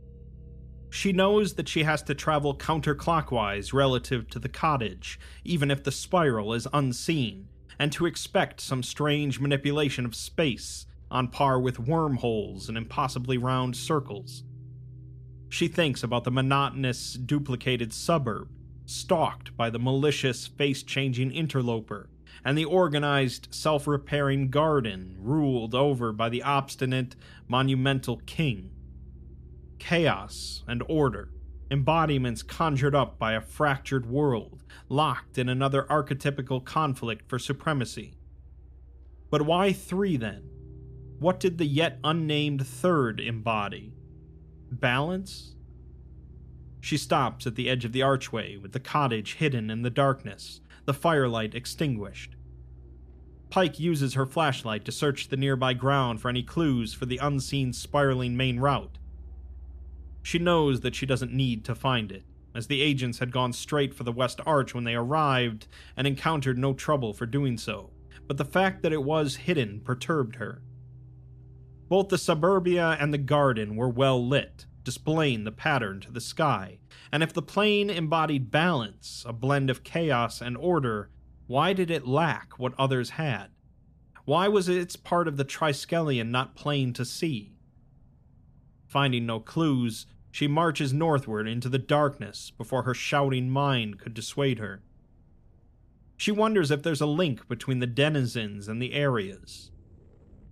She knows that she has to travel counterclockwise relative to the cottage, even if the spiral is unseen, and to expect some strange manipulation of space, on par with wormholes and impossibly round circles. She thinks about the monotonous, duplicated suburb, stalked by the malicious, face changing interloper, and the organized, self repairing garden ruled over by the obstinate, monumental king chaos, and order, embodiments conjured up by a fractured world, locked in another archetypical conflict for supremacy. But why three then? What did the yet unnamed third embody? Balance? She stops at the edge of the archway with the cottage hidden in the darkness, the firelight extinguished. Pike uses her flashlight to search the nearby ground for any clues for the unseen spiraling main route, she knows that she doesn't need to find it, as the agents had gone straight for the West Arch when they arrived and encountered no trouble for doing so, but the fact that it was hidden perturbed her. Both the suburbia and the garden were well lit, displaying the pattern to the sky, and if the plane embodied balance, a blend of chaos and order, why did it lack what others had? Why was its part of the Triskelion not plain to see? Finding no clues, she marches northward into the darkness before her shouting mind could dissuade her. She wonders if there's a link between the denizens and the areas.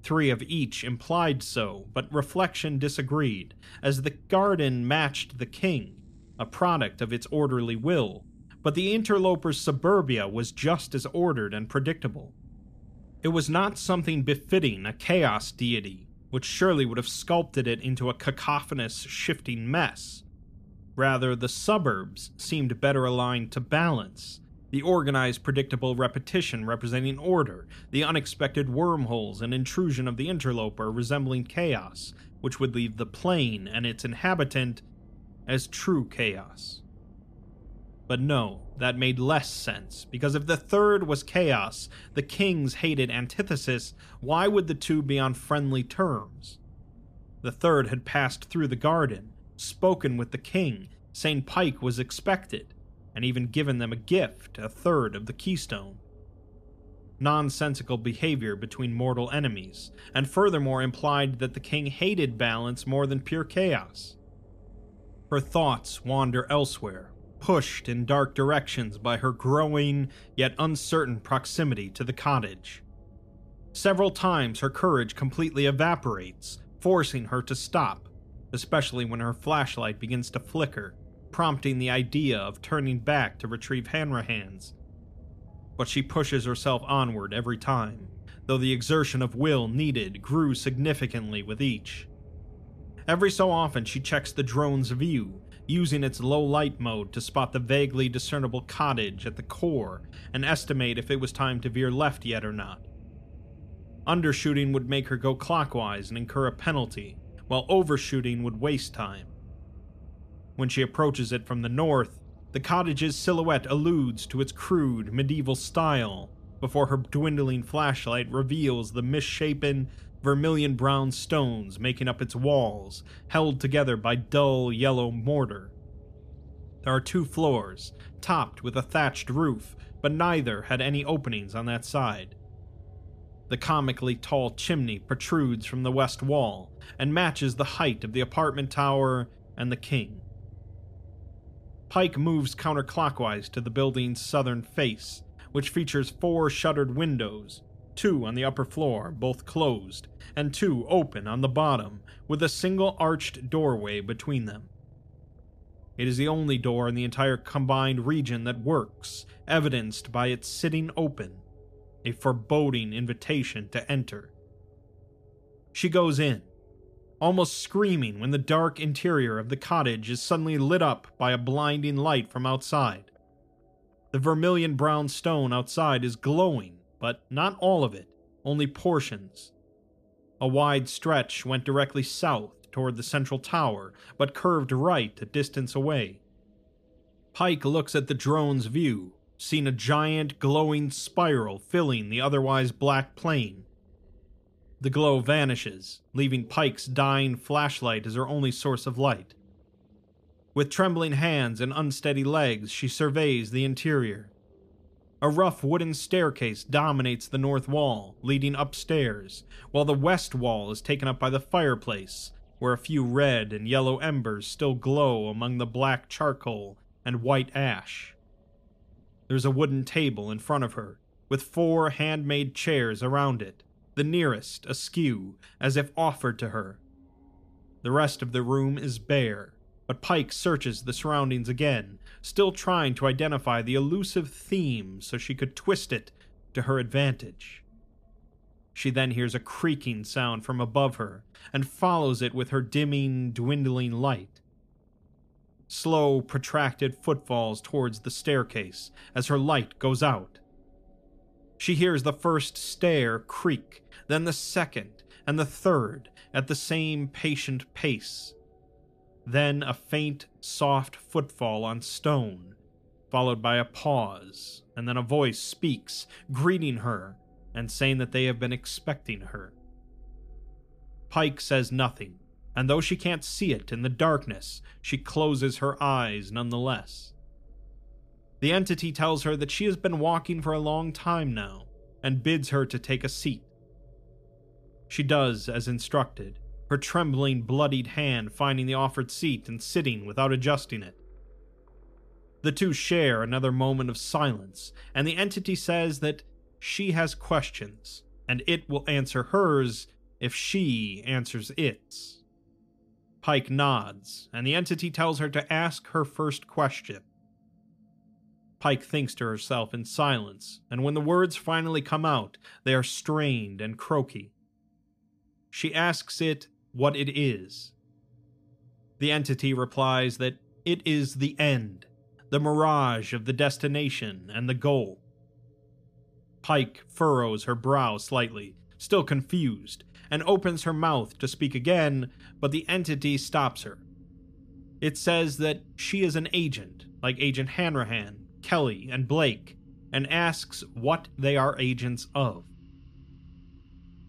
Three of each implied so, but reflection disagreed, as the garden matched the king, a product of its orderly will, but the interloper's suburbia was just as ordered and predictable. It was not something befitting a chaos deity, which surely would have sculpted it into a cacophonous, shifting mess. Rather, the suburbs seemed better aligned to balance, the organized, predictable repetition representing order, the unexpected wormholes and intrusion of the interloper resembling chaos, which would leave the plane and its inhabitant as true chaos. But no, that made less sense, because if the third was chaos, the king's hated antithesis, why would the two be on friendly terms? The third had passed through the garden, spoken with the king, St. Pike was expected, and even given them a gift, a third of the keystone. Nonsensical behavior between mortal enemies, and furthermore implied that the king hated balance more than pure chaos. Her thoughts wander elsewhere, pushed in dark directions by her growing yet uncertain proximity to the cottage. Several times her courage completely evaporates, forcing her to stop, especially when her flashlight begins to flicker, prompting the idea of turning back to retrieve Hanrahan's. But she pushes herself onward every time, though the exertion of will needed grew significantly with each. Every so often, she checks the drone's view, using its low light mode to spot the vaguely discernible cottage at the core and estimate if it was time to veer left yet or not. Undershooting would make her go clockwise and incur a penalty, while overshooting would waste time. When she approaches it from the north, the cottage's silhouette alludes to its crude, medieval style before her dwindling flashlight reveals the misshapen, vermilion brown stones making up its walls, held together by dull yellow mortar. There are two floors, topped with a thatched roof, but neither had any openings on that side. The comically tall chimney protrudes from the west wall and matches the height of the apartment tower and the king. Pike moves counterclockwise to the building's southern face, which features four shuttered windows, two on the upper floor, both closed, and two open on the bottom, with a single arched doorway between them. It is the only door in the entire combined region that works, evidenced by its sitting open a foreboding invitation to enter. She goes in, almost screaming when the dark interior of the cottage is suddenly lit up by a blinding light from outside. The vermilion brown stone outside is glowing, but not all of it, only portions. A wide stretch went directly south toward the central tower, but curved right a distance away. Pike looks at the drone's view, seen a giant glowing spiral filling the otherwise black plain. The glow vanishes, leaving Pike's dying flashlight as her only source of light. With trembling hands and unsteady legs, she surveys the interior. A rough wooden staircase dominates the north wall, leading upstairs, while the west wall is taken up by the fireplace, where a few red and yellow embers still glow among the black charcoal and white ash. There's a wooden table in front of her, with four handmade chairs around it, the nearest askew, as if offered to her. The rest of the room is bare, but Pike searches the surroundings again, still trying to identify the elusive theme so she could twist it to her advantage. She then hears a creaking sound from above her and follows it with her dimming, dwindling light slow, protracted footfalls towards the staircase as her light goes out. She hears the first stair creak, then the second, and the third at the same patient pace. Then a faint, soft footfall on stone, followed by a pause, and then a voice speaks, greeting her and saying that they have been expecting her. Pike says nothing, and though she can't see it in the darkness, she closes her eyes nonetheless. The entity tells her that she has been walking for a long time now and bids her to take a seat. She does as instructed, her trembling, bloodied hand finding the offered seat and sitting without adjusting it. The two share another moment of silence, and the entity says that she has questions, and it will answer hers if she answers its. Pike nods, and the entity tells her to ask her first question. Pike thinks to herself in silence, and when the words finally come out, they are strained and croaky. She asks it what it is. The entity replies that it is the end, the mirage of the destination and the goal. Pike furrows her brow slightly, still confused, and opens her mouth to speak again, but the entity stops her. It says that she is an agent, like Agent Hanrahan, Kelly, and Blake, and asks what they are agents of.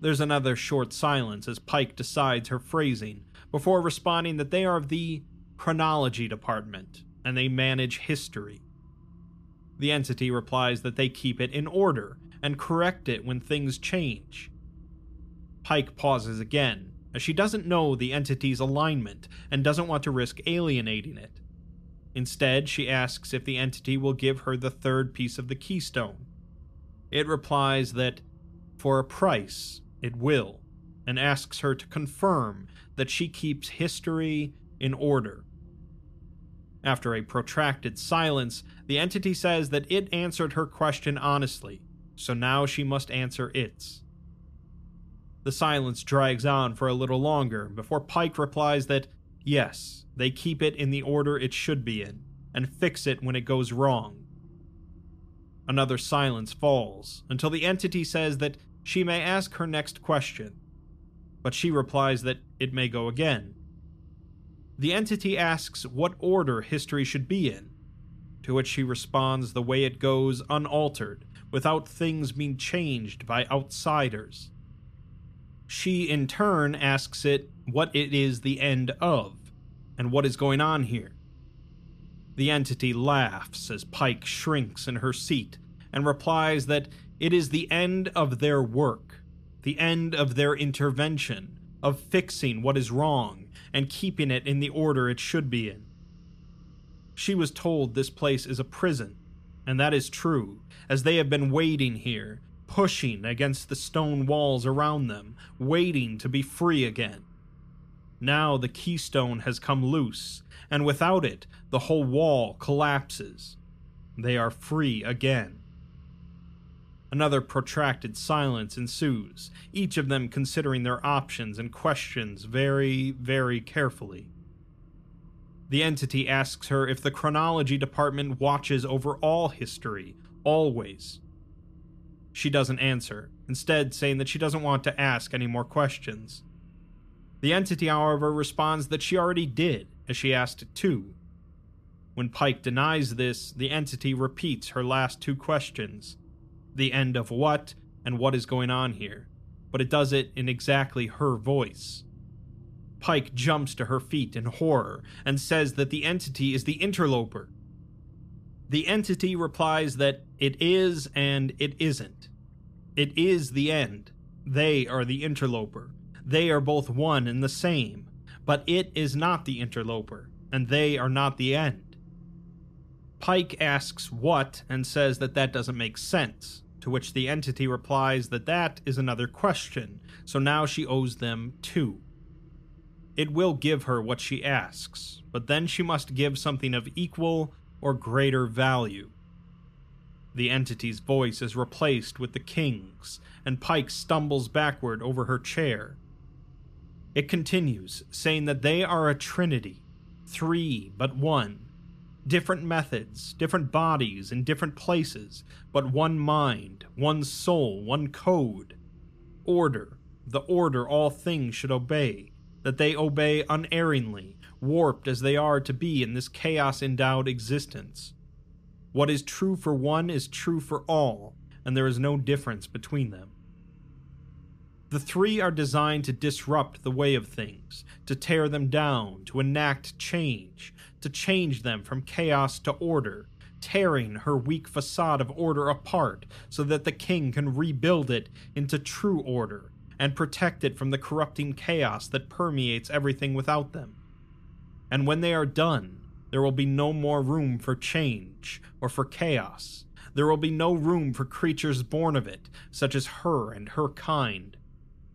There's another short silence as Pike decides her phrasing before responding that they are of the chronology department and they manage history. The entity replies that they keep it in order and correct it when things change. Pike pauses again, as she doesn't know the entity's alignment and doesn't want to risk alienating it. Instead, she asks if the entity will give her the third piece of the keystone. It replies that For a price, it will, and asks her to confirm that she keeps history in order. After a protracted silence, the entity says that it answered her question honestly, so now she must answer its. The silence drags on for a little longer before Pike replies that, yes, they keep it in the order it should be in, and fix it when it goes wrong. Another silence falls until the entity says that she may ask her next question, but she replies that it may go again the entity asks what order history should be in, to which she responds the way it goes unaltered, without things being changed by outsiders. She, in turn, asks it what it is the end of, and what is going on here. The entity laughs as Pike shrinks in her seat and replies that it is the end of their work, the end of their intervention, of fixing what is wrong and keeping it in the order it should be in. She was told this place is a prison, and that is true, as they have been waiting here, pushing against the stone walls around them, waiting to be free again. Now the keystone has come loose, and without it, the whole wall collapses. They are free again. Another protracted silence ensues, each of them considering their options and questions very, very carefully. The entity asks her if the chronology department watches over all history, always. She doesn't answer, instead, saying that she doesn't want to ask any more questions. The entity, however, responds that she already did, as she asked it two. When Pike denies this, the entity repeats her last two questions the end of what and what is going on here, but it does it in exactly her voice. Pike jumps to her feet in horror and says that the entity is the interloper. The entity replies that it is and it isn't. It is the end. They are the interloper. They are both one and the same, but it is not the interloper, and they are not the end. Pike asks what and says that that doesn't make sense to which the entity replies that that is another question, so now she owes them two. It will give her what she asks, but then she must give something of equal or greater value. The entity's voice is replaced with the king's, and Pike stumbles backward over her chair. It continues, saying that they are a trinity, three but one, different methods, different bodies in different places, but one mind, one soul, one code. Order, the order all things should obey, that they obey unerringly, warped as they are to be in this chaos endowed existence. What is true for one is true for all, and there is no difference between them. The three are designed to disrupt the way of things, to tear them down, to enact change, to change them from chaos to order, tearing her weak facade of order apart so that the king can rebuild it into true order and protect it from the corrupting chaos that permeates everything without them. And when they are done, there will be no more room for change or for chaos. There will be no room for creatures born of it, such as her and her kind.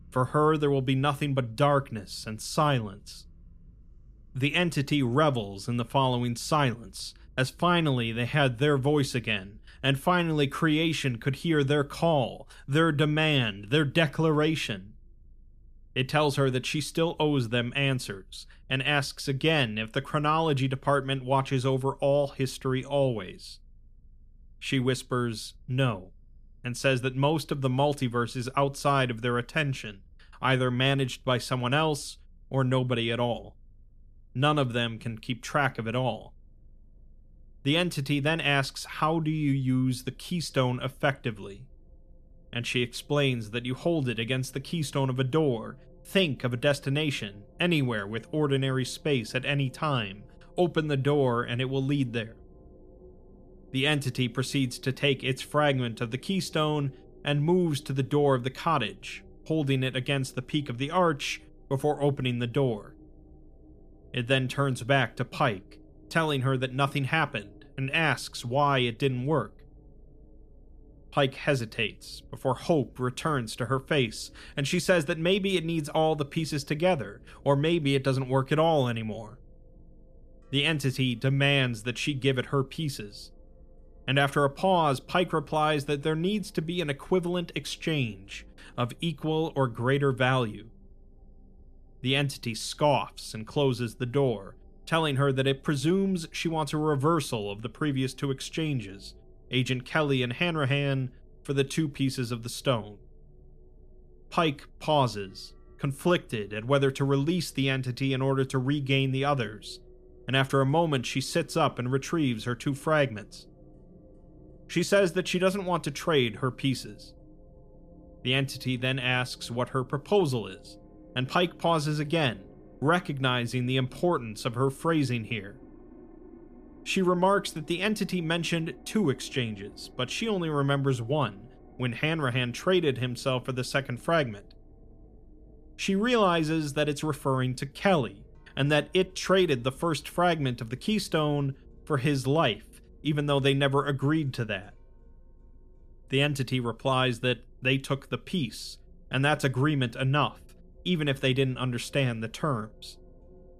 For her, there will be nothing but darkness and silence. The entity revels in the following silence, as finally they had their voice again, and finally creation could hear their call, their demand, their declaration. It tells her that she still owes them answers, and asks again if the chronology department watches over all history always. She whispers no, and says that most of the multiverse is outside of their attention, either managed by someone else or nobody at all. None of them can keep track of it all. The entity then asks, How do you use the keystone effectively? And she explains that you hold it against the keystone of a door. Think of a destination, anywhere with ordinary space at any time. Open the door and it will lead there. The entity proceeds to take its fragment of the keystone and moves to the door of the cottage, holding it against the peak of the arch before opening the door. It then turns back to Pike, telling her that nothing happened and asks why it didn't work. Pike hesitates before hope returns to her face, and she says that maybe it needs all the pieces together, or maybe it doesn't work at all anymore. The entity demands that she give it her pieces. And after a pause, Pike replies that there needs to be an equivalent exchange of equal or greater value. The entity scoffs and closes the door, telling her that it presumes she wants a reversal of the previous two exchanges Agent Kelly and Hanrahan for the two pieces of the stone. Pike pauses, conflicted at whether to release the entity in order to regain the others, and after a moment she sits up and retrieves her two fragments. She says that she doesn't want to trade her pieces. The entity then asks what her proposal is, and Pike pauses again, recognizing the importance of her phrasing here. She remarks that the entity mentioned two exchanges, but she only remembers one, when Hanrahan traded himself for the second fragment. She realizes that it's referring to Kelly, and that it traded the first fragment of the keystone for his life, even though they never agreed to that. The entity replies that they took the piece, and that's agreement enough, even if they didn't understand the terms.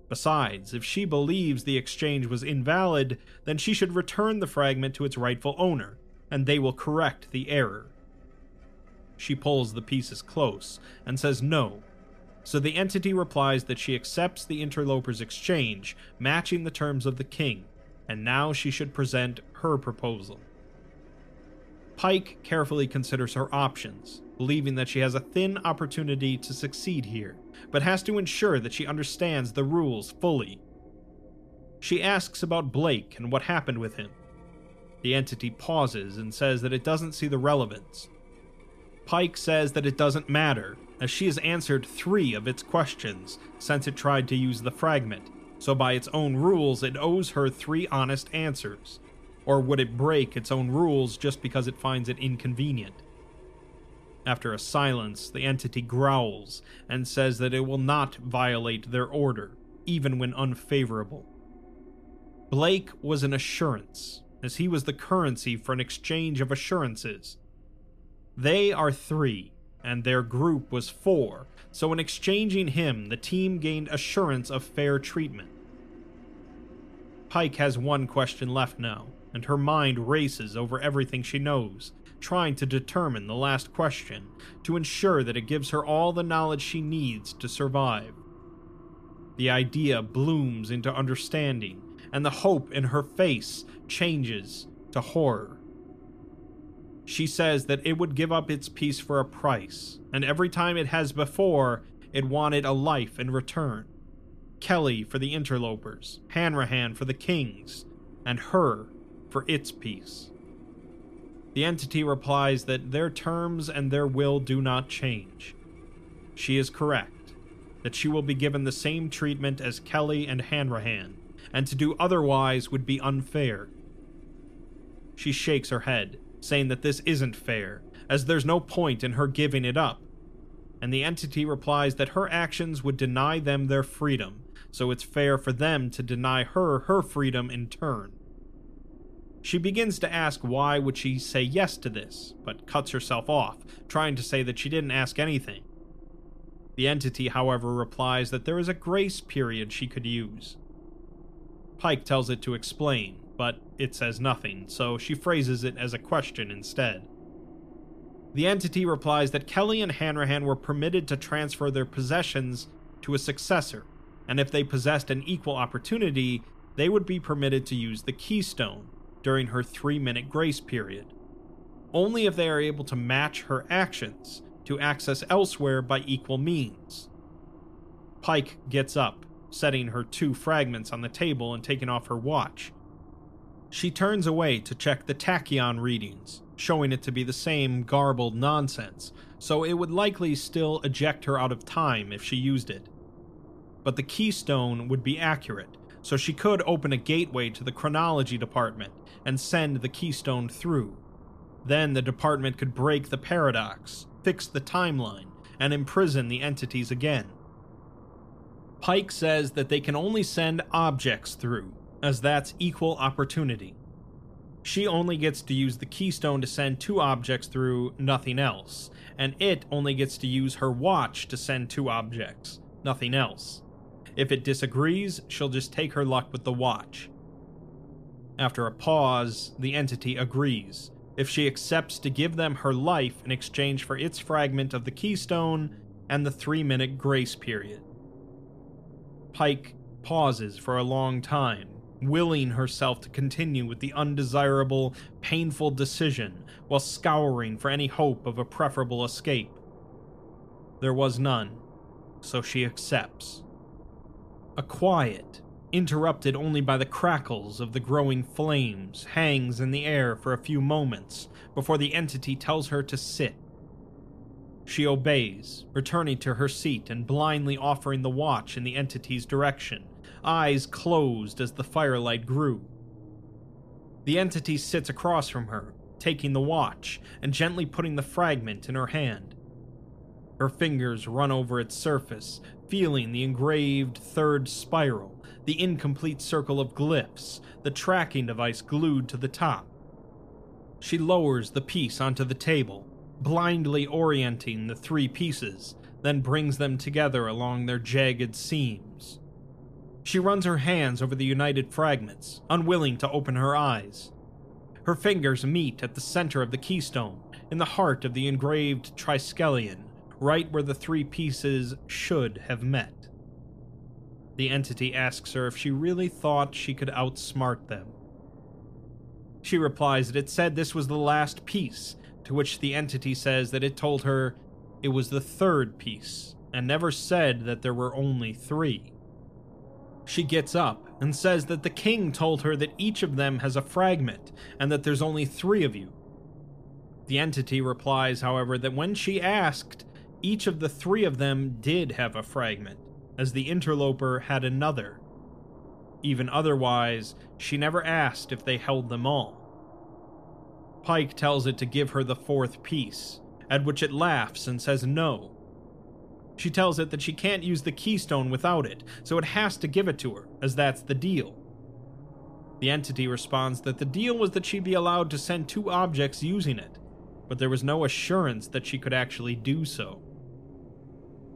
Besides, if she believes the exchange was invalid, then she should return the fragment to its rightful owner, and they will correct the error. She pulls the pieces close and says no, so the entity replies that she accepts the interloper's exchange, matching the terms of the king, and now she should present her proposal. Pike carefully considers her options, believing that she has a thin opportunity to succeed here, but has to ensure that she understands the rules fully. She asks about Blake and what happened with him. The entity pauses and says that it doesn't see the relevance. Pike says that it doesn't matter, as she has answered three of its questions since it tried to use the fragment, so by its own rules it owes her three honest answers. Or would it break its own rules just because it finds it inconvenient? After a silence, the entity growls and says that it will not violate their order, even when unfavorable. Blake was an assurance, as he was the currency for an exchange of assurances. They are three, and their group was four, so in exchanging him, the team gained assurance of fair treatment. Pike has one question left now, and her mind races over everything she knows, trying to determine the last question to ensure that it gives her all the knowledge she needs to survive. The idea blooms into understanding, and the hope in her face changes to horror. She says that it would give up its peace for a price, and every time it has before, it wanted a life in return. Kelly for the interlopers, Hanrahan for the kings, and her for its peace. The entity replies that their terms and their will do not change. She is correct, that she will be given the same treatment as Kelly and Hanrahan, and to do otherwise would be unfair. She shakes her head, saying that this isn't fair, as there's no point in her giving it up. And the entity replies that her actions would deny them their freedom, so it's fair for them to deny her her freedom in turn. She begins to ask why would she say yes to this, but cuts herself off, trying to say that she didn't ask anything. The entity, however, replies that there is a grace period she could use. Pike tells it to explain, but it says nothing, so she phrases it as a question instead. The entity replies that Kelly and Hanrahan were permitted to transfer their possessions to a successor, and if they possessed an equal opportunity, they would be permitted to use the keystone, during her three minute grace period, only if they are able to match her actions to access elsewhere by equal means. Pike gets up, setting her two fragments on the table and taking off her watch. She turns away to check the tachyon readings, showing it to be the same garbled nonsense, so it would likely still eject her out of time if she used it. But the keystone would be accurate, so she could open a gateway to the chronology department and send the keystone through. Then the department could break the paradox, fix the timeline, and imprison the entities again. Pike says that they can only send objects through, as that's equal opportunity. She only gets to use the keystone to send two objects through, nothing else, and it only gets to use her watch to send two objects, nothing else. If it disagrees, she'll just take her luck with the watch. After a pause, the entity agrees. If she accepts to give them her life in exchange for its fragment of the keystone and the three minute grace period. Pike pauses for a long time, willing herself to continue with the undesirable, painful decision while scouring for any hope of a preferable escape. There was none, so she accepts. A quiet, interrupted only by the crackles of the growing flames, hangs in the air for a few moments before the entity tells her to sit. She obeys, returning to her seat and blindly offering the watch in the entity's direction, eyes closed as the firelight grew. The entity sits across from her, taking the watch and gently putting the fragment in her hand. Her fingers run over its surface, feeling the engraved third spiral, the incomplete circle of glyphs, the tracking device glued to the top. She lowers the piece onto the table, blindly orienting the three pieces, then brings them together along their jagged seams. She runs her hands over the united fragments, unwilling to open her eyes. Her fingers meet at the center of the keystone, in the heart of the engraved triskelion, right where the three pieces should have met. The entity asks her if she really thought she could outsmart them. She replies that it said this was the last piece, to which the entity says that it told her it was the third piece, and never said that there were only three. She gets up and says that the king told her that each of them has a fragment and that there's only three of you. The entity replies, however, that when she asked, each of the three of them did have a fragment, as the interloper had another. Even otherwise, she never asked if they held them all. Pike tells it to give her the fourth piece, at which it laughs and says no, she tells it that she can't use the keystone without it, so it has to give it to her, as that's the deal. The entity responds that the deal was that she be allowed to send two objects using it, but there was no assurance that she could actually do so.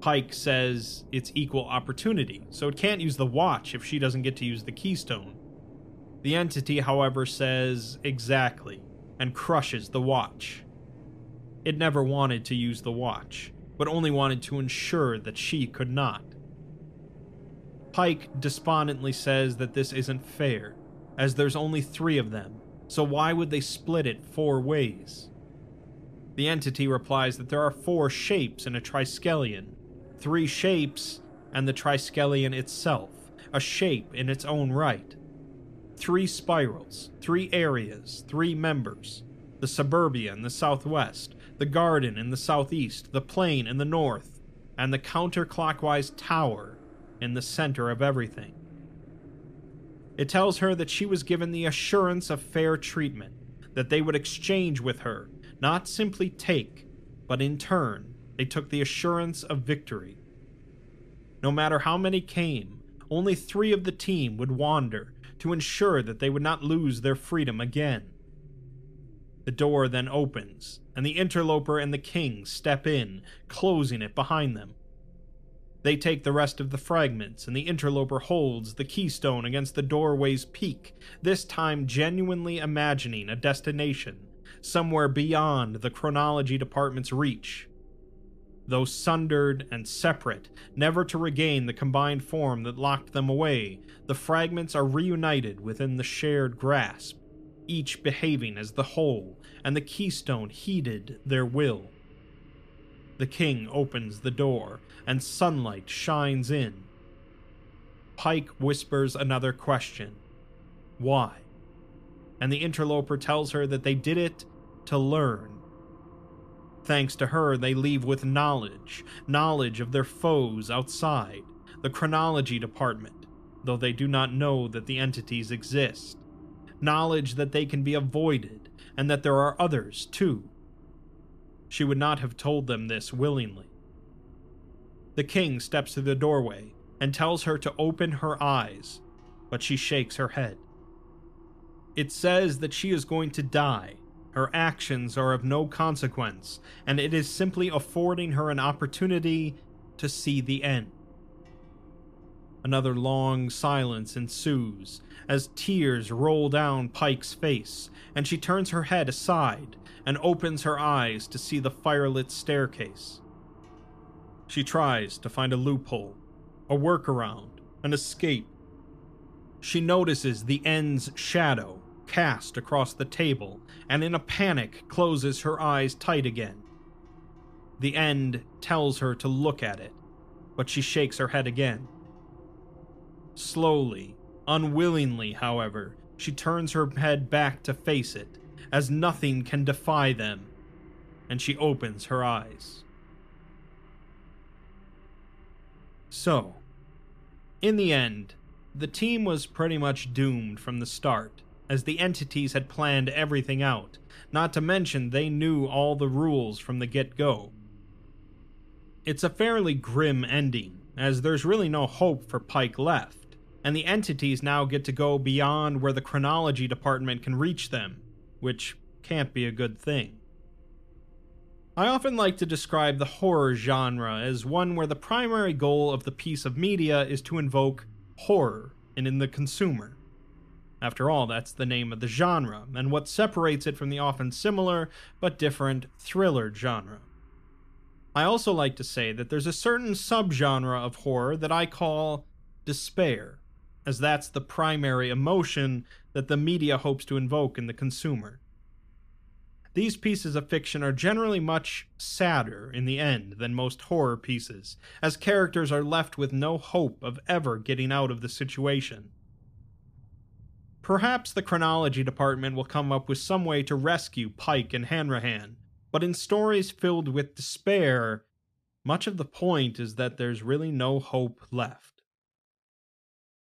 Pike says it's equal opportunity, so it can't use the watch if she doesn't get to use the keystone. The entity, however, says exactly and crushes the watch. It never wanted to use the watch but only wanted to ensure that she could not. Pike despondently says that this isn't fair, as there's only three of them, so why would they split it four ways? The entity replies that there are four shapes in a triskelion three shapes, and the triskelion itself, a shape in its own right. Three spirals, three areas, three members the suburbia in the southwest, the garden in the southeast, the plain in the north, and the counterclockwise tower in the center of everything. It tells her that she was given the assurance of fair treatment, that they would exchange with her, not simply take, but in turn, they took the assurance of victory. No matter how many came, only three of the team would wander to ensure that they would not lose their freedom again. The door then opens, and the interloper and the king step in, closing it behind them. They take the rest of the fragments, and the interloper holds the keystone against the doorway's peak, this time genuinely imagining a destination somewhere beyond the chronology department's reach. Though sundered and separate, never to regain the combined form that locked them away, the fragments are reunited within the shared grasp each behaving as the whole, and the keystone heeded their will. The king opens the door, and sunlight shines in. Pike whispers another question Why? And the interloper tells her that they did it to learn. Thanks to her, they leave with knowledge knowledge of their foes outside, the chronology department, though they do not know that the entities exist knowledge that they can be avoided, and that there are others, too. She would not have told them this willingly. The king steps to the doorway and tells her to open her eyes, but she shakes her head. It says that she is going to die. Her actions are of no consequence, and it is simply affording her an opportunity to see the end. Another long silence ensues as tears roll down Pike's face, and she turns her head aside and opens her eyes to see the firelit staircase. She tries to find a loophole, a workaround, an escape. She notices the end's shadow cast across the table and, in a panic, closes her eyes tight again. The end tells her to look at it, but she shakes her head again. Slowly, unwillingly, however, she turns her head back to face it, as nothing can defy them, and she opens her eyes. So, in the end, the team was pretty much doomed from the start, as the entities had planned everything out, not to mention they knew all the rules from the get go. It's a fairly grim ending, as there's really no hope for Pike left, and the entities now get to go beyond where the chronology department can reach them, which can't be a good thing. I often like to describe the horror genre as one where the primary goal of the piece of media is to invoke horror and in the consumer. After all, that's the name of the genre, and what separates it from the often similar but different thriller genre. I also like to say that there's a certain subgenre of horror that I call despair, as that's the primary emotion that the media hopes to invoke in the consumer. These pieces of fiction are generally much sadder in the end than most horror pieces, as characters are left with no hope of ever getting out of the situation. Perhaps the chronology department will come up with some way to rescue Pike and Hanrahan, but in stories filled with despair, much of the point is that there's really no hope left.